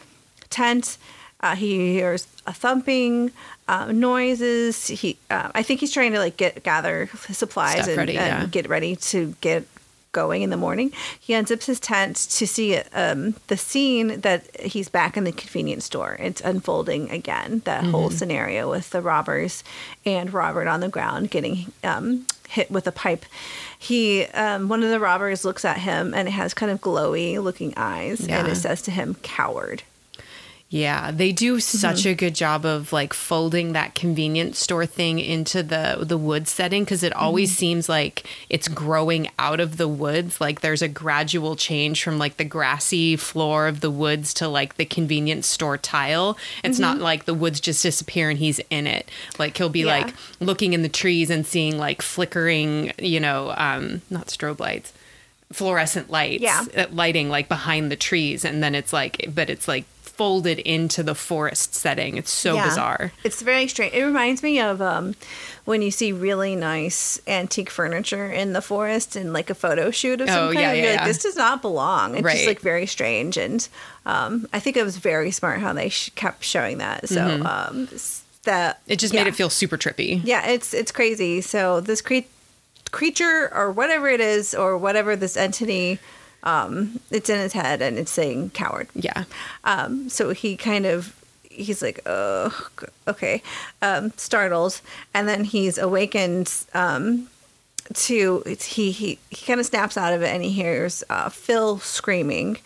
tent. Uh, he hears a thumping, uh, noises. He, uh, I think he's trying to like get gather supplies Stuff and, ready, and yeah. get ready to get going in the morning. He unzips his tent to see um, the scene that he's back in the convenience store. It's unfolding again. That whole Mm-hmm. scenario with the robbers and Robert on the ground getting um, hit with a pipe. He, um, one of the robbers looks at him and it has kind of glowy looking eyes, and it says to him, "Coward." Yeah, they do Mm-hmm. such a good job of like folding that convenience store thing into the the wood setting because it always Mm-hmm. seems like it's growing out of the woods. Like there's a gradual change from like the grassy floor of the woods to like the convenience store tile. It's not Mm-hmm. like the woods just disappear and he's in it. Like he'll be Yeah. like looking in the trees and seeing like flickering, you know, um not strobe lights fluorescent lights Yeah. uh, lighting like behind the trees and then it's like but it's like folded into the forest setting it's so Yeah. bizarre It's very strange. It reminds me of um, when you see really nice antique furniture in the forest in like a photo shoot of some Oh, kind. yeah, yeah, like, yeah. this does not belong. It's just Right. like very strange, and um, I think it was very smart how they sh- kept showing that. So um, that Mm-hmm. it just yeah. made it feel super trippy Yeah, it's it's crazy. So this cre- creature or whatever it is or whatever this entity, um, it's in his head and it's saying coward. yeah Um, so he kind of he's like, oh, okay, um, startled, and then he's awakened um, to he he he kind of snaps out of it and he hears uh, Phil screaming.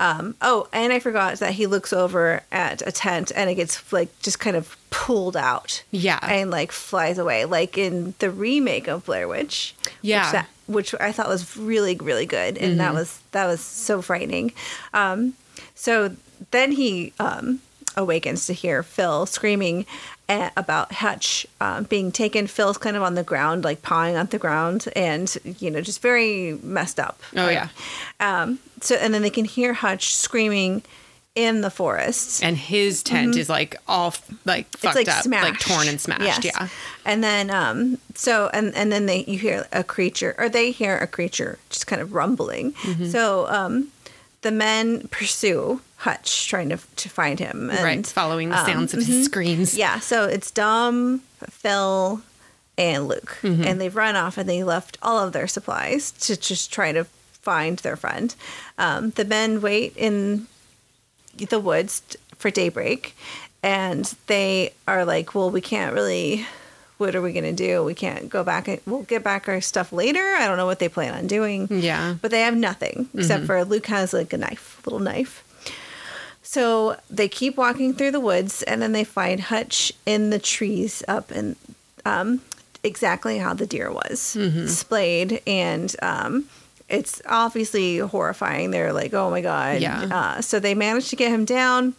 Um, oh, and I forgot that he looks over at a tent and it gets like just kind of pulled out. Yeah. And like flies away, like in the remake of Blair Witch. Yeah. Which, that, which I thought was really, really good. And that was that was so frightening. Um, so then he um, awakens to hear Phil screaming a- about Hutch um, being taken. Phil's kind of on the ground, like pawing on the ground, and you know, just very messed up. Oh, yeah. Um, so and then they can hear Hutch screaming in the forest. and his tent is like all like fucked Mm-hmm. it's like up smashed, like torn and smashed Yes. yeah And then um, so and and then they you hear a creature or they hear a creature just kind of rumbling. Mm-hmm. So um, the men pursue Hutch, trying to to find him. And, right following the um, sounds of his screams Yeah, so it's Dom, Phil, and Luke, Mm-hmm. and they've run off and they left all of their supplies to just try to find their friend. Um, the men wait in the woods for daybreak, and they are like, "Well, we can't really. What are we gonna do? We can't go back. We'll get back our stuff later. I don't know what they plan on doing. Yeah. but they have nothing except for Luke has like a knife, little knife." So they keep walking through the woods, and then they find Hutch in the trees up in um, exactly how the deer was displayed, and um, it's obviously horrifying. They're like, "Oh my god!" Yeah. Uh, so they manage to get him down,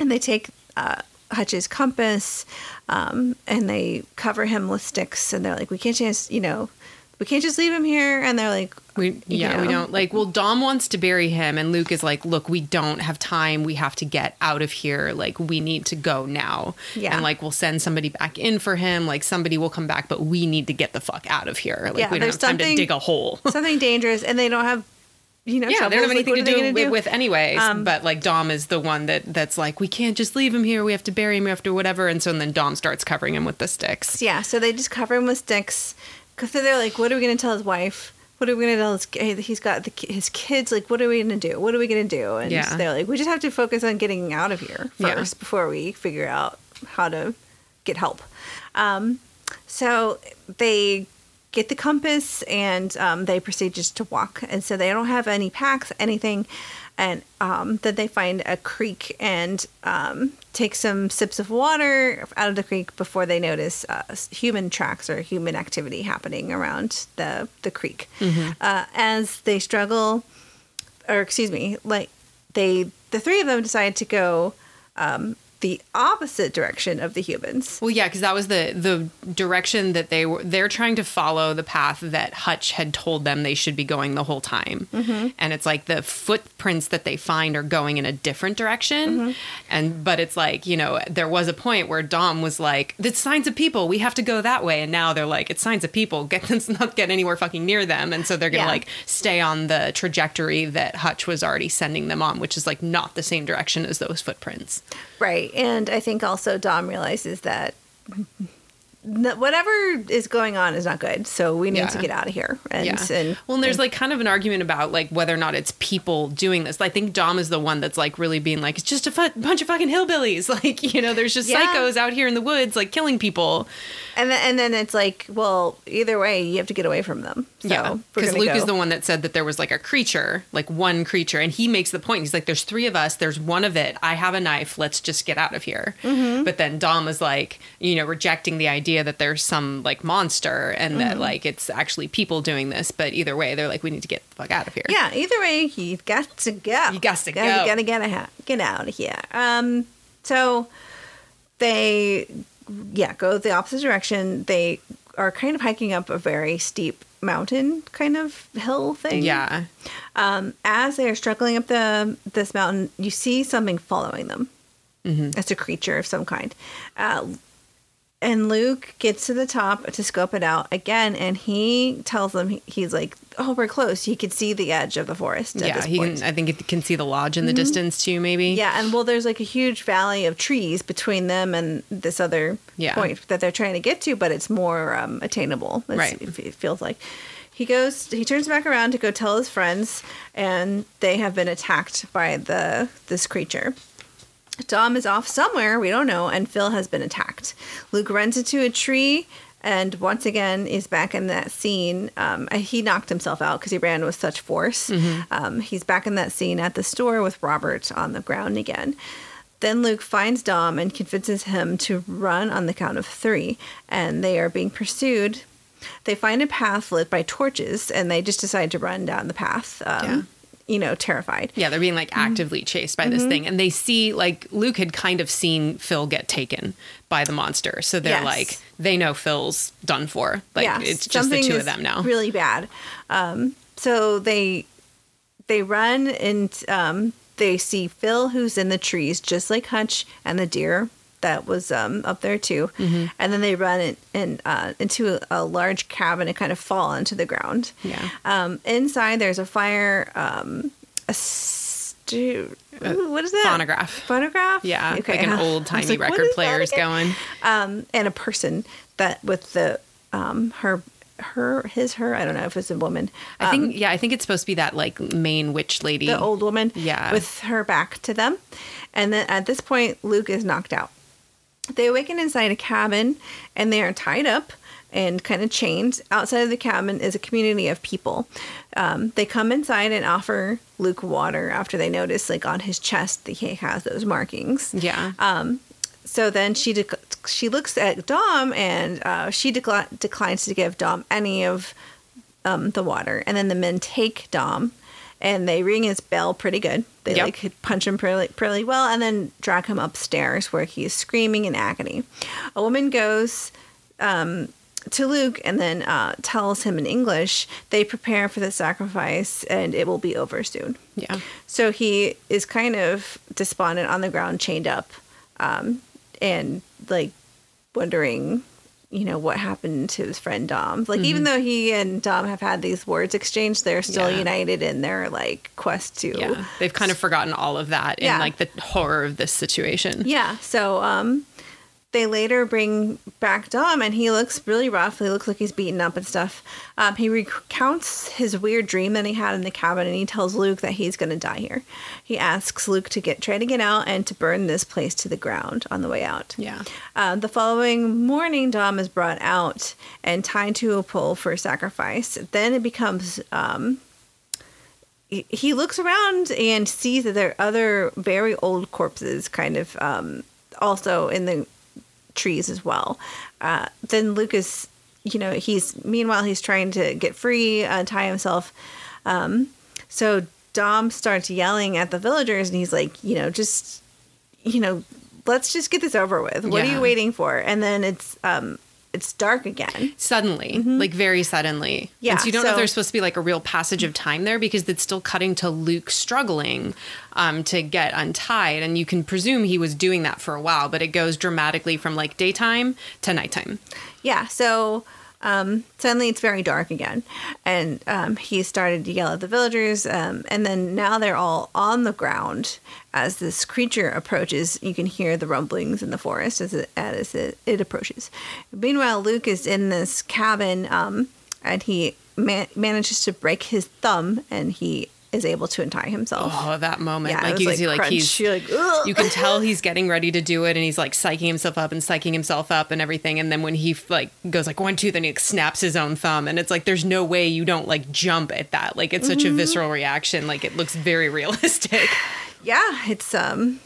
and they take uh, Hutch's compass, um, and they cover him with sticks, and they're like, "We can't just, you know." we can't just leave him here. And they're like, We yeah, we don't like well Dom wants to bury him and Luke is like, "Look, we don't have time. We have to get out of here. Like we need to go now." Yeah. And like we'll send somebody back in for him. Like somebody will come back, but we need to get the fuck out of here. Like Yeah, we don't there's have time to something- dig a hole. something dangerous. And they don't have, you know, yeah, they don't have shovels. Like, anything to are they do, with, with anyways. Um, but like Dom is the one that that's like, we can't just leave him here. We have to bury him. after whatever. And so then Dom starts covering him with the sticks. Yeah, so they just cover him with sticks because they're like, "What are we going to tell his wife? What are we going to tell his? ki- He's got the, his kids. Like, what are we going to do? What are we going to do?" And Yeah. they're like, "We just have to focus on getting out of here Yeah. first before we figure out how to get help." Um, so they get the compass and um, they proceed just to walk. And so they don't have any packs, anything. And um, then they find a creek and um, take some sips of water out of the creek before they notice uh, human tracks or human activity happening around the, the creek. Uh, as they struggle, or excuse me, like they, the three of them decide to go um, the opposite direction of the humans. Well, yeah, because that was the the direction that they were. They're trying to follow the path that Hutch had told them they should be going the whole time, Mm-hmm. and it's like the footprints that they find are going in a different direction. Mm-hmm. And but it's like you know there was a point where Dom was like, "It's signs of people. We have to go that way," and now they're like, "It's signs of people. Get let's not get anywhere fucking near them." And so they're gonna Yeah. like stay on the trajectory that Hutch was already sending them on, which is like not the same direction as those footprints. Right. And I think also Dom realizes that whatever is going on is not good. So we need Yeah. to get out of here. And, Yeah. and well, and there's like kind of an argument about like whether or not it's people doing this. I think Dom is the one that's like really being like, it's just a fu- bunch of fucking hillbillies. Like, you know, there's just Yeah. psychos out here in the woods, like killing people. and then, and then it's like, well, either way, you have to get away from them. So yeah. Because Luke go. is the one that said that there was like a creature, like one creature. And he makes the point. He's like, there's three of us. There's one of it. I have a knife. Let's just get out of here. Mm-hmm. But then Dom is like, you know, rejecting the idea that there's some like monster and Mm-hmm. that like it's actually people doing this. But either way, they're like, we need to get the fuck out of here. Yeah, either way, you've got to go. You got to go. Gotta get, a, get out of here. Um, so they, yeah, go the opposite direction. They are kind of hiking up a very steep mountain kind of hill thing. Yeah. Um, as they are struggling up the this mountain, you see something following them. Mm-hmm. It's a creature of some kind. Uh, and Luke gets to the top to scope it out again, and he tells them he's like, "Oh, we're close. He could see the edge of the forest at yeah, this he point." can. I think he can see the lodge in the distance too. Maybe. Yeah, and well, there's like a huge valley of trees between them and this other Yeah. point that they're trying to get to, but it's more um, attainable. It's- Right. It it feels like. He goes. He turns back around to go tell his friends, and they have been attacked by the this creature. Dom is off somewhere we don't know, and Phil has been attacked. Luke runs into a tree. And once again, is back in that scene. Um, he knocked himself out because he ran with such force. Um, he's back in that scene at the store with Robert on the ground again. Then Luke finds Dom and convinces him to run on the count of three, and they are being pursued. They find a path lit by torches, and they just decide to run down the path. Um, Yeah. You know, terrified. Yeah, they're being like Mm-hmm. actively chased by this thing, and they see like Luke had kind of seen Phil get taken by the monster, so they're Yes. like they know Phil's done for. Like yeah, it's just the two of them now. Really bad. Um, so they they run and um, they see Phil, who's in the trees, just like Hutch and the deer that was um, up there too. Mm-hmm. And then they run in, in, uh, into a, a large cabin and kind of fall onto the ground. Yeah. Um, inside, there's a fire. Um, a stu- Ooh, what is that? phonograph. Phonograph. Yeah, Okay. like an old timey like, record player is going. um, and a person that with the um, her her his her I don't know if it's a woman. I think yeah, I think it's supposed to be that like main witch lady. the old woman. Yeah. with her back to them, and then at this point Luke is knocked out. They awaken inside a cabin, and they are tied up and kind of chained. Outside of the cabin is a community of people. Um, they come inside and offer Luke water after they notice, like on his chest, that he has those markings. Yeah. Um, so then she dec- she looks at Dom and uh, she decli- declines to give Dom any of um, the water. And then the men take Dom and they ring his bell pretty good. They Yep. like punch him pretty, pretty well and then drag him upstairs where he is screaming in agony. A woman goes um, to Luke and then uh, tells him in English they prepare for the sacrifice and it will be over soon. Yeah. So he is kind of despondent on the ground, chained up, um, and like wondering, you know, what happened to his friend Dom. Like, even though he and Dom have had these words exchanged, they're still Yeah. united in their like quest to. Yeah. They've kind of forgotten all of that in like the horror of this situation. Yeah. So um, they later bring back Dom, and he looks really rough. He looks like he's beaten up and stuff. Um, he recounts his weird dream that he had in the cabin, and he tells Luke that he's going to die here. He asks Luke to get try to get out and to burn this place to the ground on the way out. Yeah. Uh, the following morning, Dom is brought out and tied to a pole for sacrifice. Then it becomes. Um, he- he looks around and sees that there are other very old corpses, kind of um, also in the trees as well. Uh, then Lucas, you know, he's meanwhile he's trying to get free, untie himself. Um, so Dom starts yelling at the villagers, and he's like, you know, just you know, let's just get this over with. What are you waiting for? And then it's um it's dark again. Suddenly, like very suddenly. Mm-hmm. Yeah, And so you don't know if so- there's supposed to be like a real passage of time there because it's still cutting to Luke struggling um, to get untied. And you can presume he was doing that for a while, but it goes dramatically from like daytime to nighttime. Yeah, so um, suddenly it's very dark again, and um, he started to yell at the villagers, um, and then now they're all on the ground as this creature approaches. You can hear the rumblings in the forest as it as it, it approaches. Meanwhile, Luke is in this cabin, um, and he ma- manages to break his thumb, and he is able to untie himself. Oh, that moment. Yeah, like you can like see like crunch. he's You're like, "Ugh." you can tell he's getting ready to do it and he's like psyching himself up and psyching himself up and everything and then when he like goes like one two then he like, snaps his own thumb and it's like there's no way you don't like jump at that like it's such Mm-hmm. a visceral reaction like it looks very realistic yeah, it's um.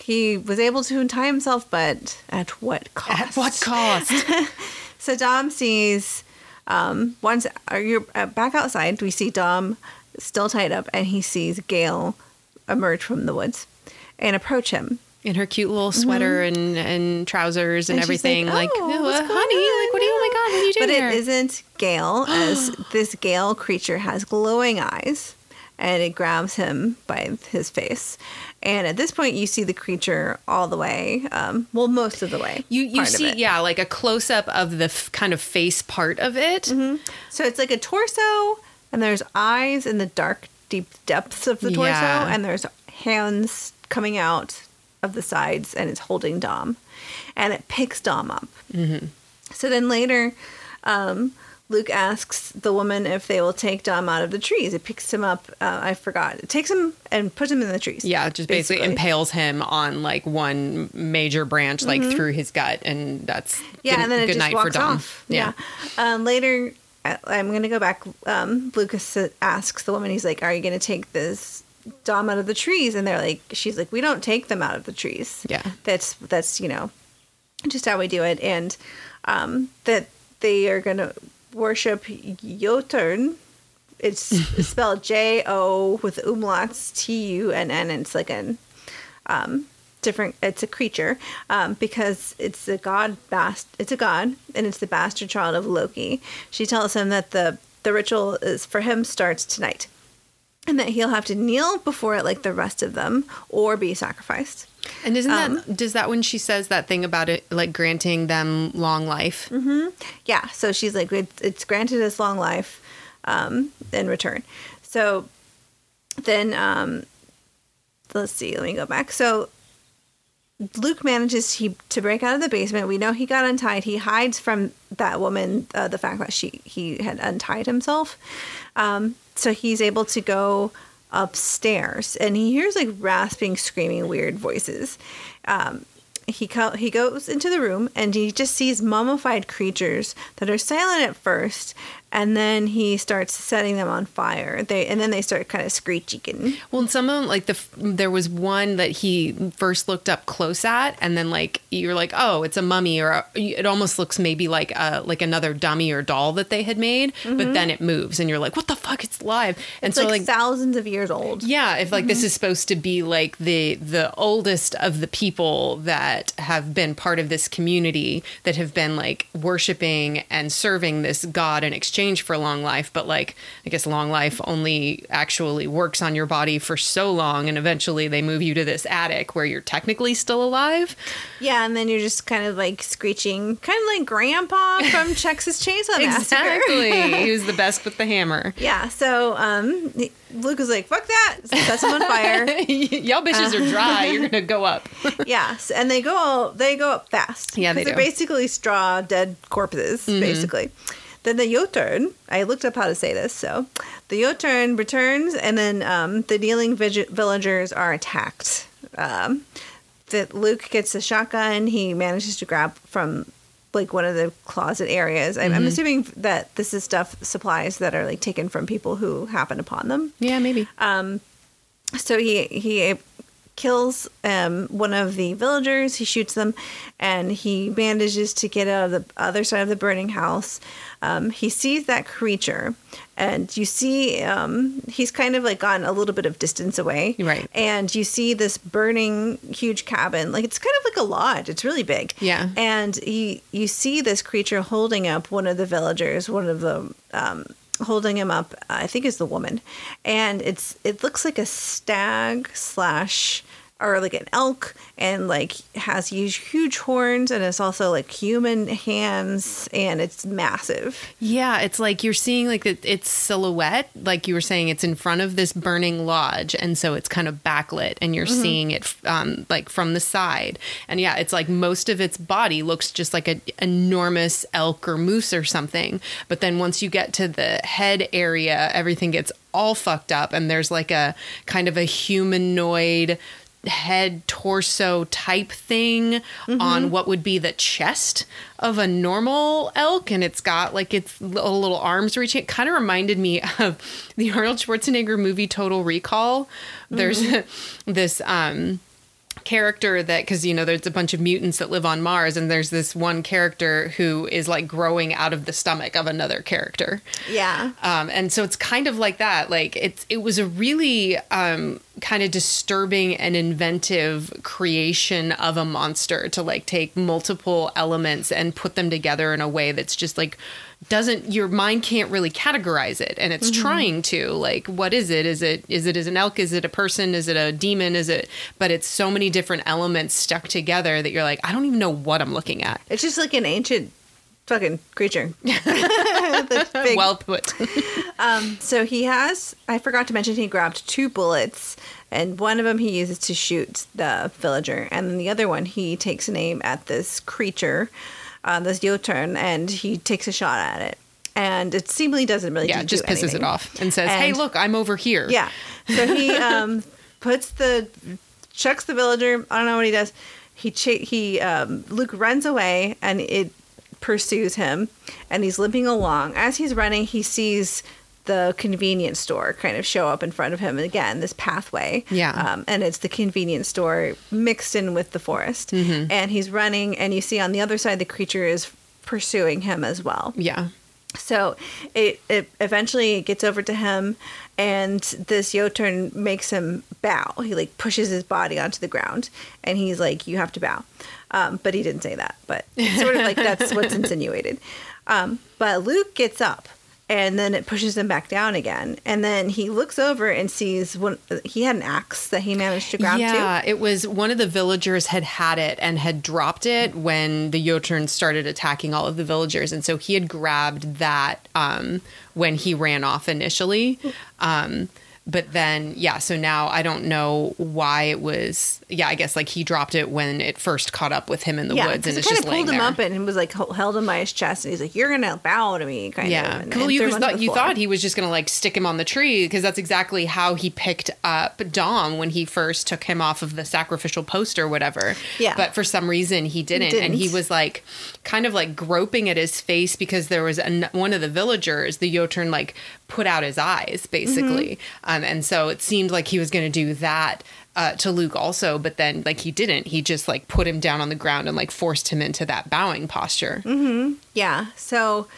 He was able to untie himself, but at what cost? at what cost So Dom sees um, once are you uh, back outside. Do we see Dom still tied up, and he sees Gail emerge from the woods and approach him. in her cute little sweater and and trousers and, Mm-hmm. And everything like, "Oh, "Oh, what's uh, honey on?" like what are you oh my god what are you doing But here it isn't Gail, as this Gail creature has glowing eyes, and it grabs him by his face. And at this point, you see the creature all the way. Um, well, most of the way. you you see yeah like a close up of the f- kind of face part of it So it's like a torso, and there's eyes in the dark, deep depths of the torso, Yeah. and there's hands coming out of the sides, and it's holding Dom, and it picks Dom up. Mm-hmm. So then later, um, Luke asks the woman if they will take Dom out of the trees. It picks him up. Uh, I forgot. It takes him and puts him in the trees. Yeah, just basically, impales him on like one major branch, like through his gut, and that's Mm-hmm. Yeah, good, and then it good just night walks for Dom. off. Yeah. Um, later, I'm going to go back. Um, Lucas asks the woman, he's like, "Are you going to take this Dom out of the trees?" And they're like, "She's like, we don't take them out of the trees. Yeah. that's that's you know, just how we do it." And um, that they are going to worship Jotun. It's spelled J O with umlauts T U N N. and It's like an um, different. It's a creature um, because it's a god. Bast. It's a god, and it's the bastard child of Loki. She tells him that the the ritual is for him starts tonight, and that he'll have to kneel before it like the rest of them, or be sacrificed. And isn't Um, that does that when she says that thing about it, like granting them long life? Mm-hmm. Yeah. So she's like, it's, it's granted us long life um, in return. So then, um, let's see. Let me go back. So Luke manages he, to break out of the basement. We know he got untied. He hides from that woman uh, the fact that she he had untied himself. Um, so he's able to go upstairs, and he hears like rasping, screaming, weird voices. Um, he co- he goes into the room and he just sees mummified creatures that are silent at first, and then he starts setting them on fire. They and then they start kind of screeching. Well, and some of them, like the there was one that he first looked up close at, and then like you're like, oh, it's a mummy, or a, it almost looks maybe like a like another dummy or doll that they had made, but mm-hmm. then it moves, and you're like, what the fuck? It's live, and It's so like, like. thousands of years old. yeah, if like this mm-hmm. is supposed to be like the the oldest of the people that have been part of this community that have been like worshiping and serving this god in exchange for long life, but like I guess long life only actually works on your body for so long and eventually they move you to this attic where you're technically still alive. Yeah, and then you're just kind of like screeching, kind of like Grandpa from Texas Chainsaw Massacre. Exactly. he was the best with the hammer. Yeah, so um, Luke was like, "Fuck that!" Sets him on fire. Y'all bitches are dry. You're gonna go up. yes, and they go all they go up fast. Yeah, they they're do. Mm-hmm. basically straw dead corpses, basically. Then the Jotun, I looked up how to say this. So the Jotun returns, and then um, the kneeling vig- villagers are attacked. Um, that Luke gets a shotgun. He manages to grab from like one of the closet areas. I'm, Mm-hmm. I'm assuming that this is stuff supplies that are like taken from people who happen upon them. Yeah, maybe. Um, So he he kills um, one of the villagers. He shoots them, and he manages to get out of the other side of the burning house. Um, he sees that creature, and you see um, he's kind of like gone a little bit of distance away. Right. And you see this burning huge cabin, like it's kind of like a lodge. It's really big. Yeah. And he you see this creature holding up one of the villagers, one of the um, holding him up. I think is the woman, and it's it looks like a stag slash or like an elk, and like has huge huge horns, and it's also like human hands, and it's massive. Yeah, it's like you're seeing like it- its silhouette, like you were saying, it's in front of this burning lodge, and so it's kind of backlit, and you're seeing it um, like from the side, and yeah, it's like most of its body looks just like an enormous elk or moose or something, but then once you get to the head area, everything gets all fucked up, and there's like a kind of a humanoid head torso type thing on what would be the chest of a normal elk and it's got like its little, little arms reaching it kind of reminded me of the arnold schwarzenegger movie total recall. There's this um character that because you know there's a bunch of mutants that live on mars and there's this one character who is like growing out of the stomach of another character. Yeah. um, and so it's kind of like that like it's it was a really um, kind of disturbing and inventive creation of a monster to like take multiple elements and put them together in a way that's just like doesn't your mind can't really categorize it and it's mm-hmm. trying to like what is it? Is it is it is an elk? Is it a person? Is it a demon? Is it but it's so many different elements stuck together that you're like i don't even know what i'm looking at. It's just like an ancient fucking creature. Big- well put So he has, I forgot to mention, he grabbed two bullets, and one of them he uses to shoot the villager, and then the other one he takes an aim at this creature, uh, this Jotun, and he takes a shot at it. And it seemingly doesn't really yeah do just pisses anything. it off and says hey look i'm over here Yeah. So he um, puts the chucks the villager. I don't know what he does. He cha- he um, Luke runs away and it pursues him, and he's limping along. As he's running, he sees the convenience store kind of show up in front of him and again this pathway Yeah. um, and it's the convenience store mixed in with the forest Mm-hmm. and he's running and you see on the other side the creature is pursuing him as well yeah so it, it eventually gets over to him, and this Jotun makes him bow. He like pushes his body onto the ground, and he's like, "You have to bow." Um, but he didn't say that. But it's sort of like that's what's insinuated. Um, but Luke gets up, and then it pushes him back down again. And then he looks over and sees one. He had an axe that he managed to grab yeah, it was one of the villagers had had it and had dropped it when the Jotun started attacking all of the villagers, and so he had grabbed that um, when he ran off initially. Um, but then yeah, so now I don't know why it was. Yeah, I guess like he dropped it when it first caught up with him in the yeah, woods, and it it's just pulled him there. up and he was like held him by his chest, and he's like, "You're gonna bow to me," kind Yeah, of. and- cool. You, threw was him onto thought, you thought he was just gonna like stick him on the tree because that's exactly how he picked up Dom when he first took him off of the sacrificial post or whatever. Yeah. but for some reason he didn't, and he didn't. was like kind of like groping at his face because there was an, one of the villagers, the Jotun, like put out his eyes basically, Mm-hmm. um, and so it seemed like he was gonna do that. Uh, to Luke also, but then like he didn't. He just like put him down on the ground and like forced him into that bowing posture. Yeah. So,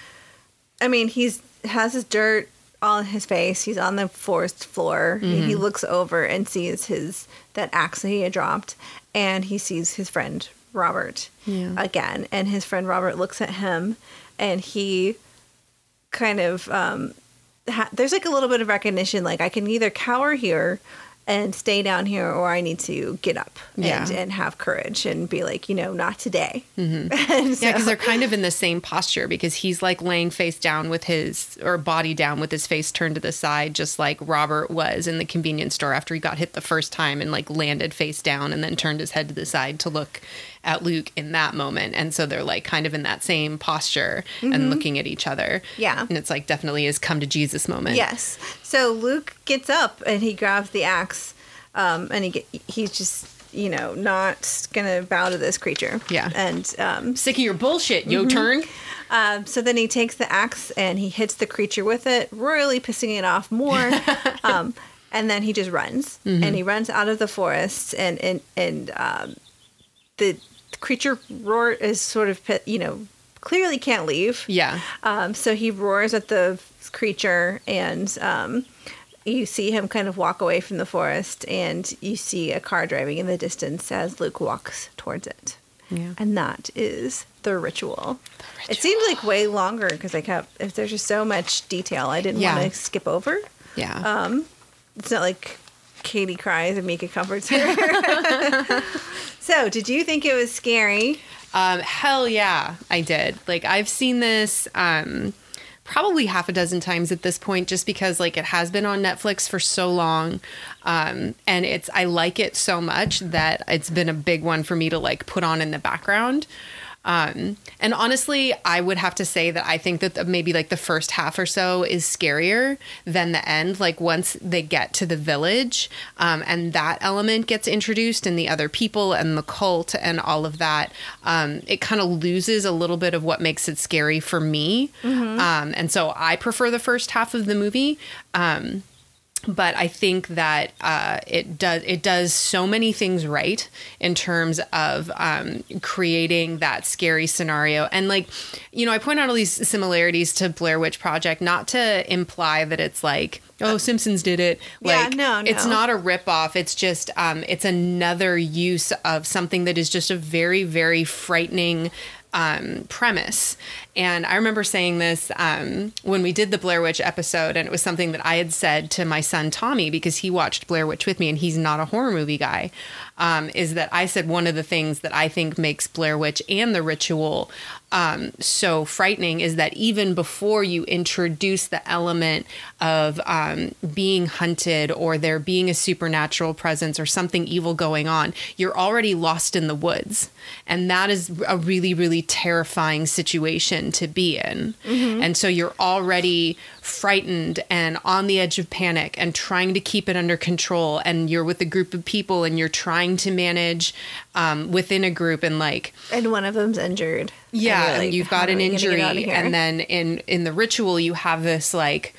I mean, he's has his dirt all on his face. He's on the forest floor. He Mm-hmm. looks over and sees his that axe that he had dropped, and he sees his friend Robert Yeah. again. And his friend Robert looks at him, and he kind of um, ha- there's like a little bit of recognition. Like I can either cower here. And stay down here, or I need to get up and, Yeah. and have courage and be like, you know, not today. Mm-hmm. And Yeah, because they're kind of in the same posture because he's like laying face down with his or body down with his face turned to the side, just like Robert was in the convenience store after he got hit the first time and like landed face down and then turned his head to the side to look at Luke in that moment. And so they're like kind of in that same posture and looking at each other. Mm-hmm. Yeah. And it's like definitely his come to Jesus moment. Yes. So Luke gets up and he grabs the axe, um, and he he's just you know not gonna bow to this creature. Yeah. And um, Sick of your bullshit, Mm-hmm. Jotun. um, so then he takes the axe and he hits the creature with it, royally pissing it off more. um, and then he just runs and he runs out of the forest and and and um, the creature roar is sort of you know clearly can't leave. Yeah. Um, so he roars at the creature, and um, you see him kind of walk away from the forest, and you see a car driving in the distance as Luke walks towards it. Yeah. And that is the ritual. It seems like way longer because I kept, if there's just so much detail, I didn't Yeah. want to skip over. Yeah. Um, It's not like Kaity cries and Mika comforts her. so, did you think it was scary? Um, hell yeah, I did. Like I've seen this um probably half a dozen times at this point just because like it has been on Netflix for so long. Um and it's I like it so much that it's been a big one for me to like put on in the background. Um and honestly, I would have to say that I think that maybe like the first half or so is scarier than the end like once they get to the village um and that element gets introduced and the other people and the cult and all of that um it kind of loses a little bit of what makes it scary for me. Um and so I prefer the first half of the movie. Um but I think that uh, it does it does so many things right in terms of um, creating that scary scenario. And like, you know, I point out all these similarities to Blair Witch Project, not to imply that it's like, oh, Simpsons did it. Yeah, Like, no, it's not a ripoff. It's just um, it's another use of something that is just a very very frightening um, premise. And I remember saying this um, when we did the Blair Witch episode, and it was something that I had said to my son Tommy because he watched Blair Witch with me, and he's not a horror movie guy. Um, is that I said one of the things that I think makes Blair Witch and the ritual um, so frightening is that even before you introduce the element of um, being hunted or there being a supernatural presence or something evil going on, you're already lost in the woods. And that is a really, really terrifying situation to be in. And so you're already frightened and on the edge of panic and trying to keep it under control. And you're with a group of people and you're trying to manage um, within a group and like, And one of them's injured. Yeah, you're and you've got an we gonna get out of injury, and then in in the ritual you have this like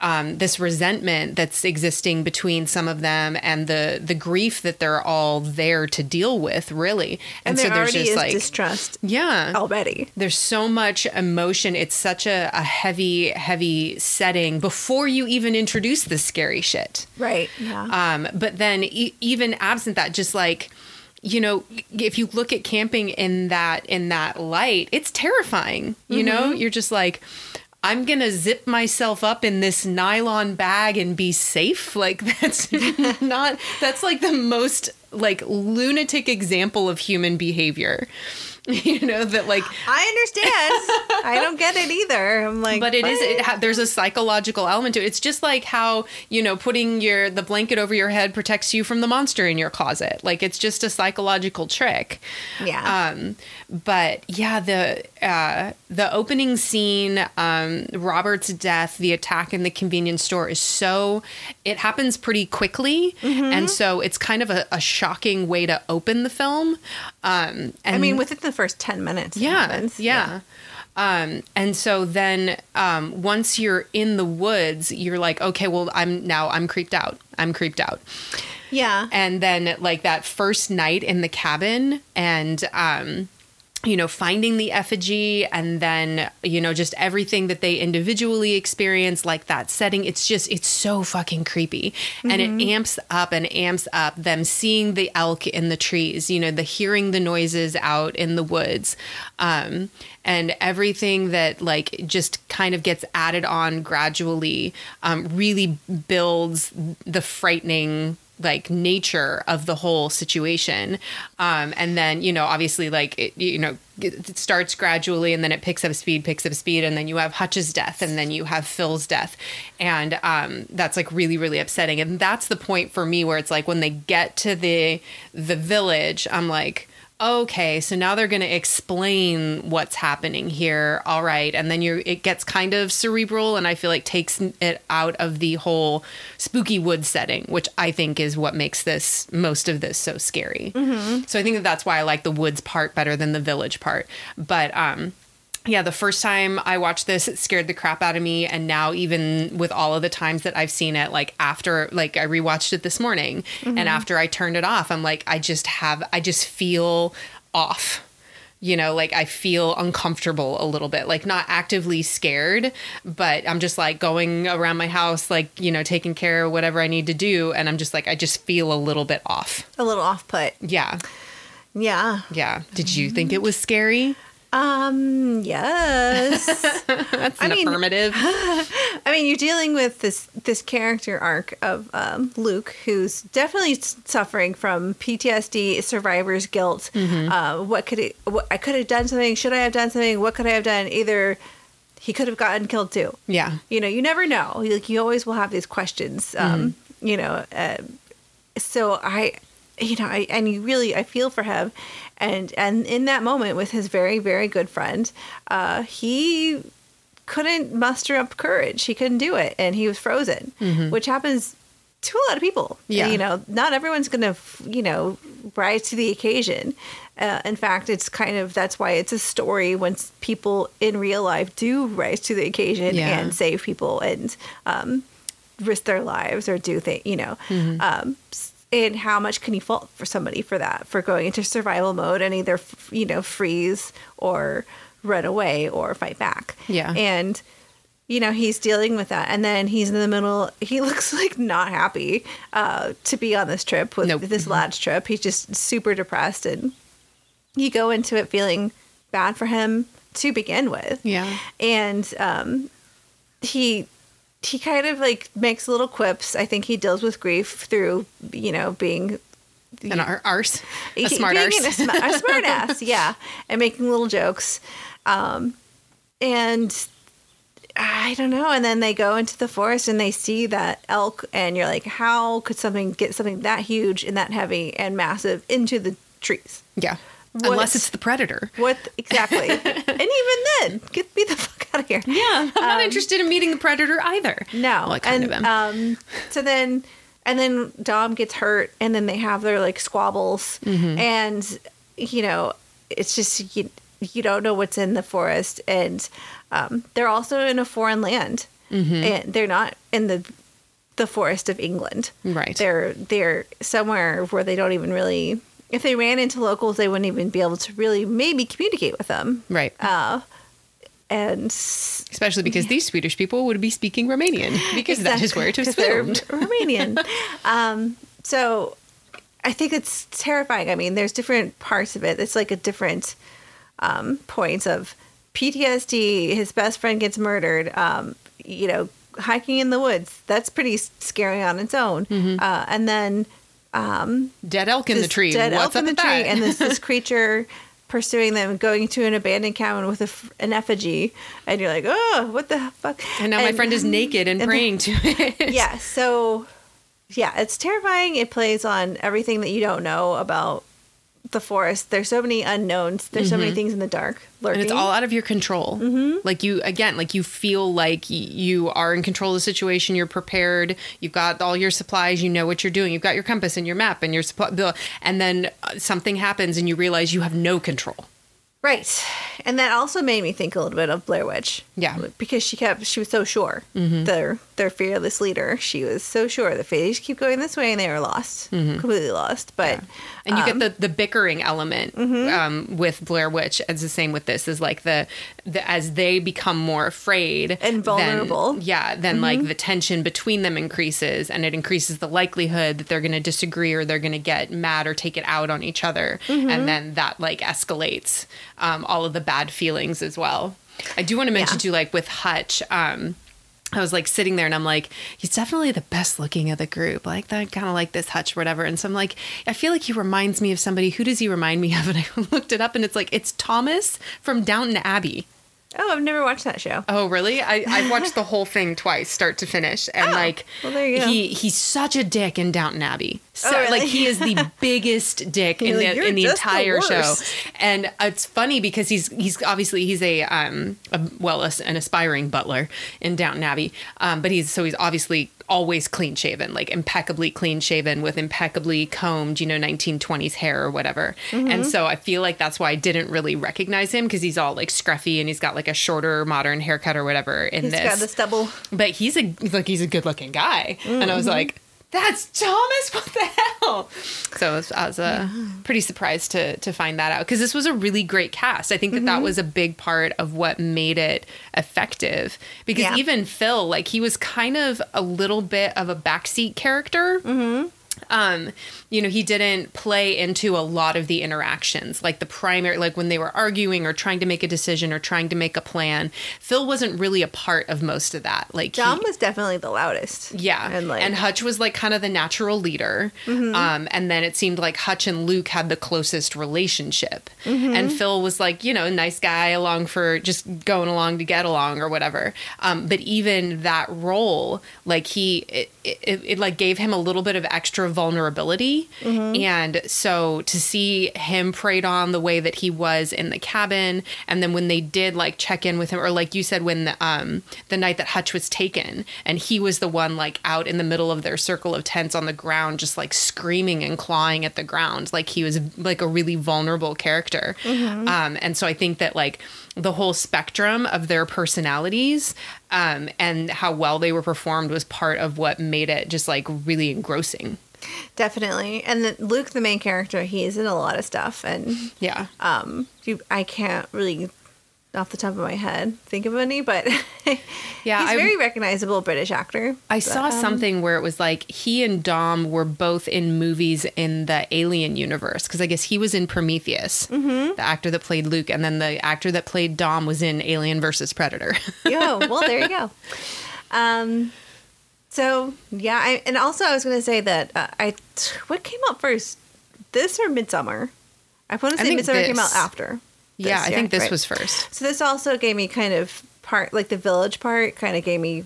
um, this resentment that's existing between some of them and the the grief that they're all there to deal with, really. and, And, there so there's already just like distrust yeah, already. there's so much emotion. It's such a, a heavy, heavy setting before you even introduce the scary shit. Right. Yeah. Um, but then e- even absent that, just like you know, if you look at camping in that in that light, it's terrifying. You know, mm-hmm. you're just like. I'm gonna zip myself up in this nylon bag and be safe. Like that's not that's like the most like lunatic example of human behavior. you know that like I understand. I don't get it either. I'm like, but it is what? it ha- there's a psychological element to it it's just like how you know putting your the blanket over your head protects you from the monster in your closet like it's just a psychological trick Yeah. um but yeah the uh the opening scene um robert's death the attack in the convenience store is so it happens pretty quickly Mm-hmm. and so it's kind of a, a shocking way to open the film um and I mean, within the first ten minutes. it yeah, happens. yeah. Um, and so then um, once you're in the woods, you're like, okay, well, I'm now I'm creeped out. I'm creeped out. Yeah. And then like that first night in the cabin and um you know finding the effigy and then you know just everything that they individually experience like that setting. It's just it's so fucking creepy. And it amps up and amps up them seeing the elk in the trees you know the hearing the noises out in the woods. Um and everything that like just kind of gets added on gradually um, really builds the frightening like nature of the whole situation. Um and then you know obviously like it, you know it starts gradually and then it picks up speed picks up speed and then you have hutch's death and then you have phil's death. And um that's like really really upsetting. And that's the point for me where it's like when they get to the the village i'm like okay so now they're going to explain what's happening here. All right and then you're it gets kind of cerebral and i feel like takes it out of the whole spooky wood setting which i think is what makes this most of this so scary. So i think that that's why i like the woods part better than the village part. But um yeah, the first time I watched this, it scared the crap out of me. And now, even with all of the times that I've seen it, like after, like I rewatched it this morning, and mm-hmm. after I turned it off, I'm like, I just have, I just feel off. You know, like I feel uncomfortable a little bit, like not actively scared, but I'm just like going around my house, like, you know, taking care of whatever I need to do. And I'm just like, I just feel a little bit off. A little off put. Yeah. Yeah. Yeah. Did you think it was scary? Um. Yes. That's an I mean- affirmative. I mean, you're dealing with this this character arc of um, Luke, who's definitely suffering from PTSD, survivor's guilt. Uh, what could it? What, I could have done something. Should I have done something? What could I have done? Either he could have gotten killed too. Yeah. You know, you never know. Like you always will have these questions. Um, You know, uh, so I, you know, I and you really I feel for him, and and in that moment with his very very good friend, uh, he couldn't muster up courage. He couldn't do it, and he was frozen, which happens to a lot of people. Yeah. you know, not everyone's gonna you know rise to the occasion. Uh, in fact, it's kind of that's why it's a story when people in real life do rise to the occasion Yeah. and save people and um, risk their lives or do things, you know. Um, s- and how much can you fault for somebody for that, for going into survival mode and either, you know, freeze or run away or fight back? Yeah. And, you know, he's dealing with that. And then he's in the middle, he looks like not happy uh, to be on this trip with Nope. this lad's trip. He's just super depressed. And you go into it feeling bad for him to begin with Yeah. and um, he he kind of like makes little quips. I think he deals with grief through you know being An ar- arse. A smart arse. a, sm- a smart ass, yeah, and making little jokes, um, and I don't know. And then they go into the forest and they see that elk, and you're like, how could something get something that huge and that heavy and massive into the trees? yeah. What- Unless it's the predator. What exactly? and even then, get me the fuck out of here. Yeah. I'm not interested in meeting the predator either. Um, No, Well, I kind and of am. um, so then, and then Dom gets hurt, and then they have their like squabbles, Mm-hmm. and you know, it's just you, you don't know what's in the forest, and um, they're also in a foreign land, Mm-hmm. and they're not in the the forest of England, Right. They're they're somewhere where they don't even really. If they ran into locals, they wouldn't even be able to really maybe communicate with them, right. uh, and Especially because these Swedish people would be speaking Romanian because that is where it was filmed. Romanian. um, so I think it's terrifying. I mean, there's different parts of it. It's like a different um, points of PTSD. His best friend gets murdered. Um, you know, hiking in the woods. That's pretty scary on its own. Mm-hmm. Uh, and then Um, dead elk in the tree. dead What's elk up in the with tree, that? and this this creature pursuing them, going to an abandoned cabin with a an effigy, and you're like, oh, what the fuck? And now my friend is naked and, and- praying to it. yeah. So, yeah, it's terrifying. It plays on everything that you don't know about the forest. There's so many unknowns. There's so many things in the dark lurking. Mm-hmm. and it's all out of your control. Mm-hmm. Like you, again, like you feel like you are in control of the situation. You're prepared. You've got all your supplies. You know what you're doing. You've got your compass and your map and your supply. And then uh, something happens and you realize you have no control. Right. And that also made me think a little bit of Blair Witch. Yeah. Mm-hmm. Because she kept she was so sure. Their their fearless leader. She was so sure that they just keep going this way and they were lost. Completely lost. But And you um, get the, the bickering element um, with Blair Witch. It's the same with this. Is like the, the as they become more afraid And then- vulnerable. yeah, then like the tension between them increases, and it increases the likelihood that they're going to disagree or they're going to get mad or take it out on each other, and then that like escalates um, all of the bad feelings as well. I do want to mention Yeah. too, like with Hutch. Um, I was like sitting there and I'm like, he's definitely the best looking of the group. Like that kind of like this Hutch or whatever. And so I'm like, I feel like he reminds me of somebody. Who does he remind me of? And I looked it up and it's like, it's Thomas from Downton Abbey. Oh, I've never watched that show. Oh, really? I, I watched the whole thing twice, start to finish. And Oh, like, well, there you go. he he's such a dick in Downton Abbey. So, Oh, really? like, he is the biggest dick in the in the just the entire show. And it's funny because he's he's obviously he's a um a, well a, an aspiring butler in Downton Abbey. Um, but he's so he's obviously always clean shaven, like impeccably clean shaven with impeccably combed, you know, 1920s hair or whatever. Mm-hmm. And so I feel like that's why I didn't really recognize him because he's all like scruffy and he's got like a shorter modern haircut or whatever in He's this. got the stubble. but he's a like he's a good looking guy, and Mm-hmm. I was like. That's Thomas. What the hell? So I was, I was uh, pretty surprised to to find that out because this was a really great cast. I think that Mm-hmm. that was a big part of what made it effective. Because Yeah. even Phil, like he was kind of a little bit of a backseat character. Mm-hmm. Um, you know, he didn't play into a lot of the interactions, like the primary, like when they were arguing or trying to make a decision or trying to make a plan. Phil wasn't really a part of most of that. Like he- Dom was definitely the loudest. yeah, And and, like Mm-hmm. Hutch was like kind of the natural leader, um, and then it seemed like Hutch and Luke had the closest relationship, Mm-hmm. and Phil was like you know a nice guy along for just going along to get along or whatever. Um, but even that role, like he, it, it, it like gave him a little bit of extra vulnerability, Mm-hmm. and so to see him preyed on the way that he was in the cabin, and then when they did like check in with him, or like you said, when the um the night that Hutch was taken, and he was the one like out in the middle of their circle of tents on the ground, just like screaming and clawing at the ground, like he was like a really vulnerable character. Um, and so I think that like the whole spectrum of their personalities um, and how well they were performed was part of what made it just like really engrossing. Definitely. And then Luke, the main character, he is in a lot of stuff, and Yeah. um, you, I can't really, off the top of my head, think of any, but Yeah, he's I- very recognizable British actor. I But, saw um, something where it was like he and Dom were both in movies in the Alien universe because I guess he was in Prometheus, Mm-hmm. the actor that played Luke, and then the actor that played Dom was in Alien versus Predator. Yo, well, there you go. Um, so yeah, I, and also I was going to say that uh, I what came out first, this or Midsummer? I want to say Midsummer came out this. after. yeah, this, I think this right. was first. So this also gave me kind of part, like the village part, kind of gave me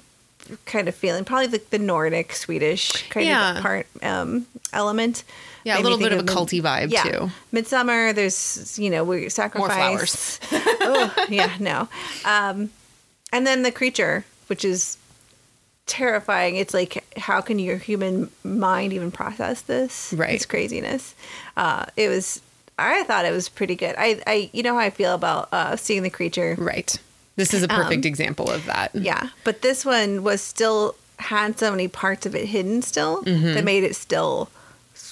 kind of feeling, probably like the Nordic Swedish kind Yeah. of part um, element. Yeah, a Made me little bit of a culty vibe yeah. too. Midsummer, there's you know we sacrifice. More flowers. oh yeah, no. Um, and then the creature, which is terrifying. It's like how can your human mind even process this? Right. It's craziness. Uh, it was. I thought it was pretty good. I, I, you know how I feel about uh, seeing the creature. Right. This is a perfect Um, example of that. Yeah, but this one was still had so many parts of it hidden still that made it still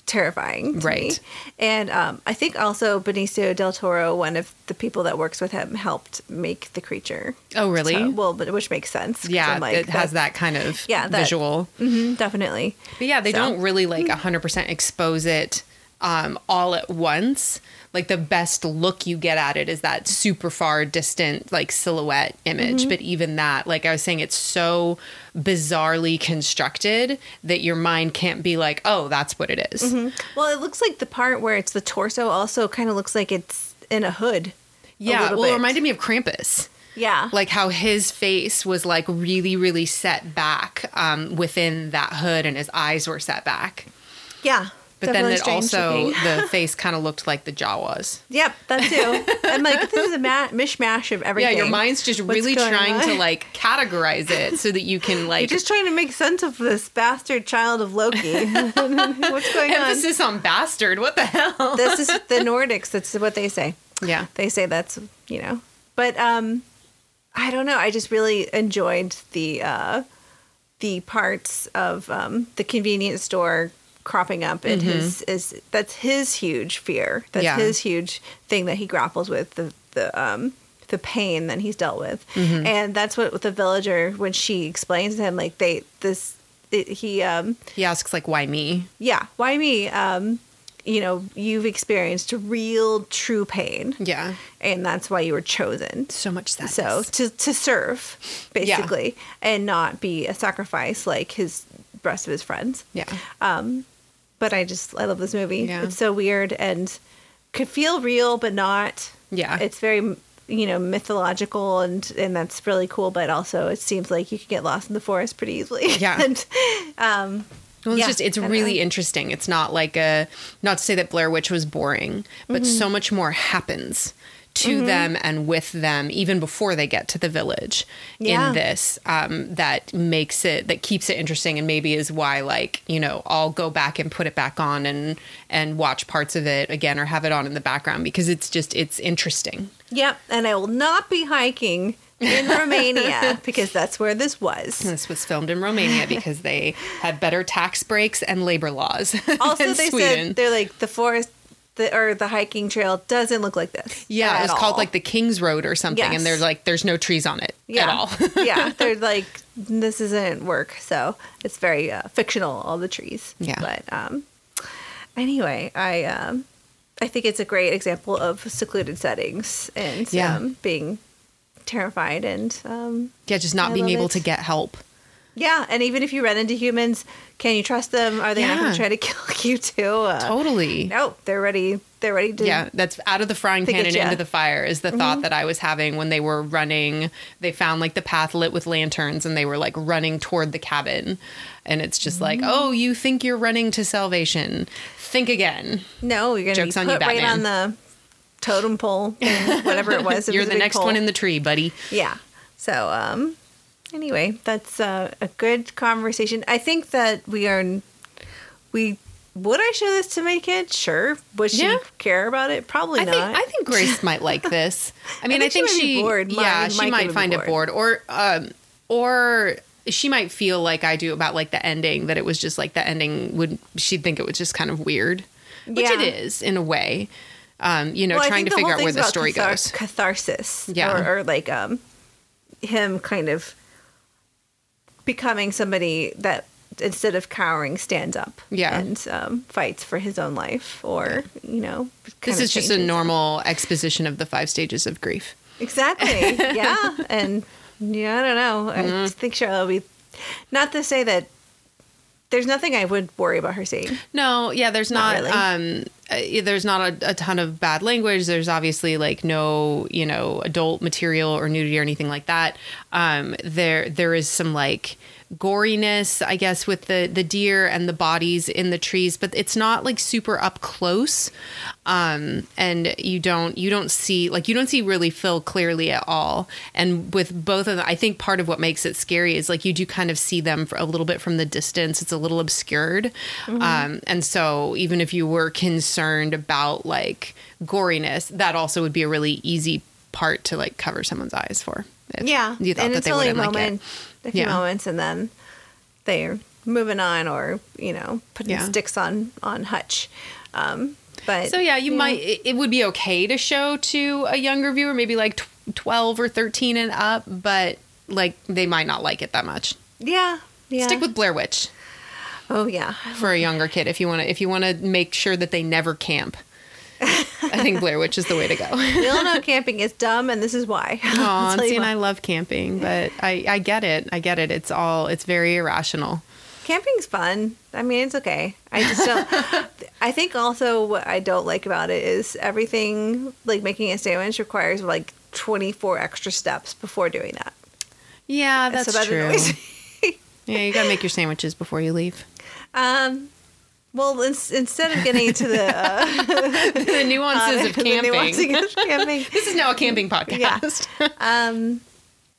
terrifying. Mm-hmm. Right. me. And um, I think also Benicio del Toro, one of the people that works with him, helped make the creature. Oh, really? So- well, but which makes sense yeah, like, it has that kind of Yeah, that- visual. mhm, definitely. But yeah, they So- don't really like 100% expose it um, all at once. Like the best look you get at it is that super far distant like silhouette image. Mm-hmm. But even that, like I was saying, it's so bizarrely constructed that your mind can't be like, oh, that's what it is. Well, it looks like the part where it's the torso also kind of looks like it's in a hood. Yeah, little well, it reminded me of Krampus. Yeah. Like how his face was like really, really set back um, within that hood, and his eyes were set back. yeah. But Definitely then it also the face kind of looked like the jaw was. Yep, that too. I'm like, this is a ma- mishmash of everything. Yeah, your mind's just What's really trying to like categorize it so that you can You're like just trying to make sense of this bastard child of Loki. What's going on? emphasis on bastard. What the hell? This is the Nordics. That's what they say. Yeah. They say that's you know. But um, I don't know. I just really enjoyed the uh, the parts of um, the convenience store cropping up and his is that's his huge fear. That's Yeah. his huge thing that he grapples with the the um the pain that he's dealt with, and that's what the villager when she explains to him like they this it, he um He asks like, "Why me?" yeah why me um you know you've experienced real true pain Yeah. and that's why you were chosen So much sadness. so to to serve basically and not be a sacrifice like his rest of his friends yeah. um but i just i love this movie Yeah. it's so weird and could feel real but not Yeah. it's very you know mythological and and that's really cool but also it seems like you could get lost in the forest pretty easily Yeah. and um Well, it's Yeah, just it's really interesting. It's not like a not to say that Blair Witch was boring, but Mm-hmm. so much more happens to them and with them even before they get to the village Yeah. in this um, that makes it that keeps it interesting and maybe is why like you know I'll go back and put it back on and and watch parts of it again or have it on in the background because it's just it's interesting. Yep, and I will not be hiking in Romania because that's where this was. This was filmed in Romania because they had better tax breaks and labor laws Also, they Sweden. said they're like the forest the, or the hiking trail doesn't look like this. Yeah, it's called like the King's Road or something, Yes. and there's like there's no trees on it yeah. at all. yeah, they're like this isn't work, so it's very uh, fictional. All the trees. Yeah. but um, anyway, I um, I think it's a great example of secluded settings and Yeah. um, being terrified and um, yeah, just not I being able it. to get help. Yeah, and even if you run into humans, can you trust them? Are they not going to try to kill you too? Uh, Totally. No, they're ready. They're ready to. Yeah, that's out of the frying pan and into the fire is the Mm-hmm. thought that I was having when they were running. They found like the path lit with lanterns and they were like running toward the cabin. And it's just like, Mm-hmm. oh, you think you're running to salvation. Think again. No, you're going to be Joke's on put you, right on the totem pole, thing, whatever it was. It you're was the next pole. one in the tree, buddy. Yeah. So, um, anyway, that's uh, a good conversation. I think that we are. We would I show this to my kid? Sure. Would she Yeah. care about it? Probably I not. think I think Grace might like this. I mean, I think think, she she, bored. yeah, Mine- she might find it bored. bored, or um, or she might feel like I do about like the ending that it was just like the ending would she'd think it was just kind of weird, which Yeah. it is in a way. Um, you know, Well, trying to figure out where the story cathar- goes. Catharsis. Yeah. Or, or like um, him kind of becoming somebody that instead of cowering stands up Yeah. and um, fights for his own life or you know This is just a normal exposition of the five stages of grief. exactly yeah and yeah i don't know i Mm-hmm. think charlotte will be not to say that there's nothing i would worry about her seeing No, yeah, there's Not not, really. um uh, there's not a, a ton of bad language. There's obviously like no, you know, adult material or nudity or anything like that. Um there there is some like goriness, I guess, with the the deer and the bodies in the trees, but it's not like super up close. Um and you don't you don't see like you don't see really Phil clearly at all. And with both of them, I think part of what makes it scary is like you do kind of see them for a little bit from the distance. It's a little obscured. Um, and so even if you were concerned about like goriness, that also would be a really easy part to like cover someone's eyes for. if yeah You thought and that it's they wouldn't like moment it. A few Yeah. moments and then they're moving on or you know putting Yeah. sticks on on hutch um but So yeah, you might it, it would be okay to show to a younger viewer, maybe like 12 or 13 and up, but like they might not like it that much. yeah yeah Stick with Blair Witch oh yeah for a younger kid if you want to if you want to make sure that they never camp. I think Blair Witch is the way to go. we all know camping is dumb and this is why I'll Aw, see, and. I love camping, but I, I get it. I get it. It's all, it's very irrational. camping's fun. I mean, it's okay. I just don't. I think also what I don't like about it is everything like making a sandwich requires like 24 extra steps before doing that. Yeah, that's that true. annoys me. Yeah, you gotta make your sandwiches before you leave. Um, well, ins- instead of getting into the, uh, the nuances of the camping. of camping, this is now a camping podcast. um,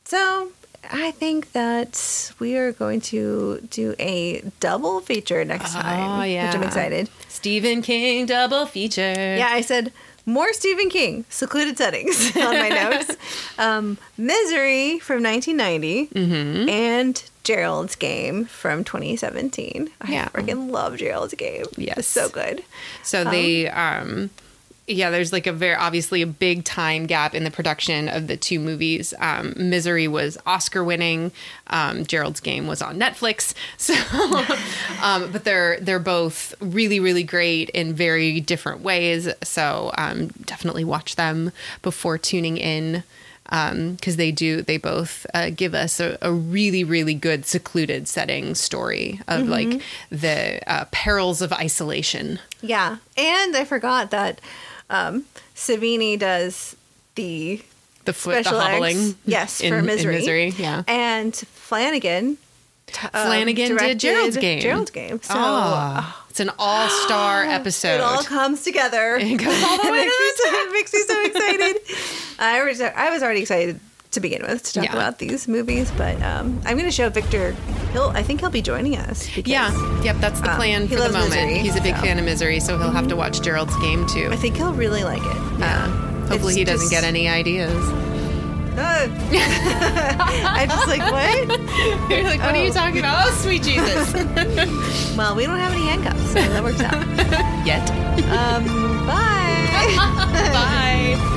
so I think that we are going to do a double feature next time, Oh, yeah. which I'm excited. Stephen King double feature. Yeah, I said more Stephen King, secluded settings on my notes. Um, Misery from 1990 Mm-hmm. and Gerald's Game from 2017. I Yeah. freaking love Gerald's Game. Yes. It's so good. So they, um, yeah, there's like a very obviously a big time gap in the production of the two movies. Um, Misery was Oscar winning. Um, Gerald's Game was on Netflix. So, um, but they're they're both really really great in very different ways. So um, definitely watch them before tuning in. Because they do, they both uh, give us a, a really, really good secluded setting story of like the uh, perils of isolation. Yeah. And I forgot that um, Savini does the the foot, the hobbling. Yes, in, for Misery. misery, yeah. And Flanagan. t- um, Flanagan did Gerald's Game. Gerald's Game. So Ah, it's an all-star episode. it all comes together. It goes all the way makes me so, it makes me so excited. I was I was already excited to begin with to talk Yeah. about these movies, but um, I'm going to show Victor. He'll I think he'll be joining us. Because yeah, yep, that's the Um, plan he for the moment. Misery, He's a big so. fan of Misery, so he'll have to watch Gerald's Game too. I think he'll really like it. Yeah. Um, Hopefully, he doesn't just- get any ideas. Uh, I just like what? You're like, what are you Oh. talking about? Oh, sweet Jesus! Well, we don't have any handcuffs, so that works out. Yet. Um, bye. Bye.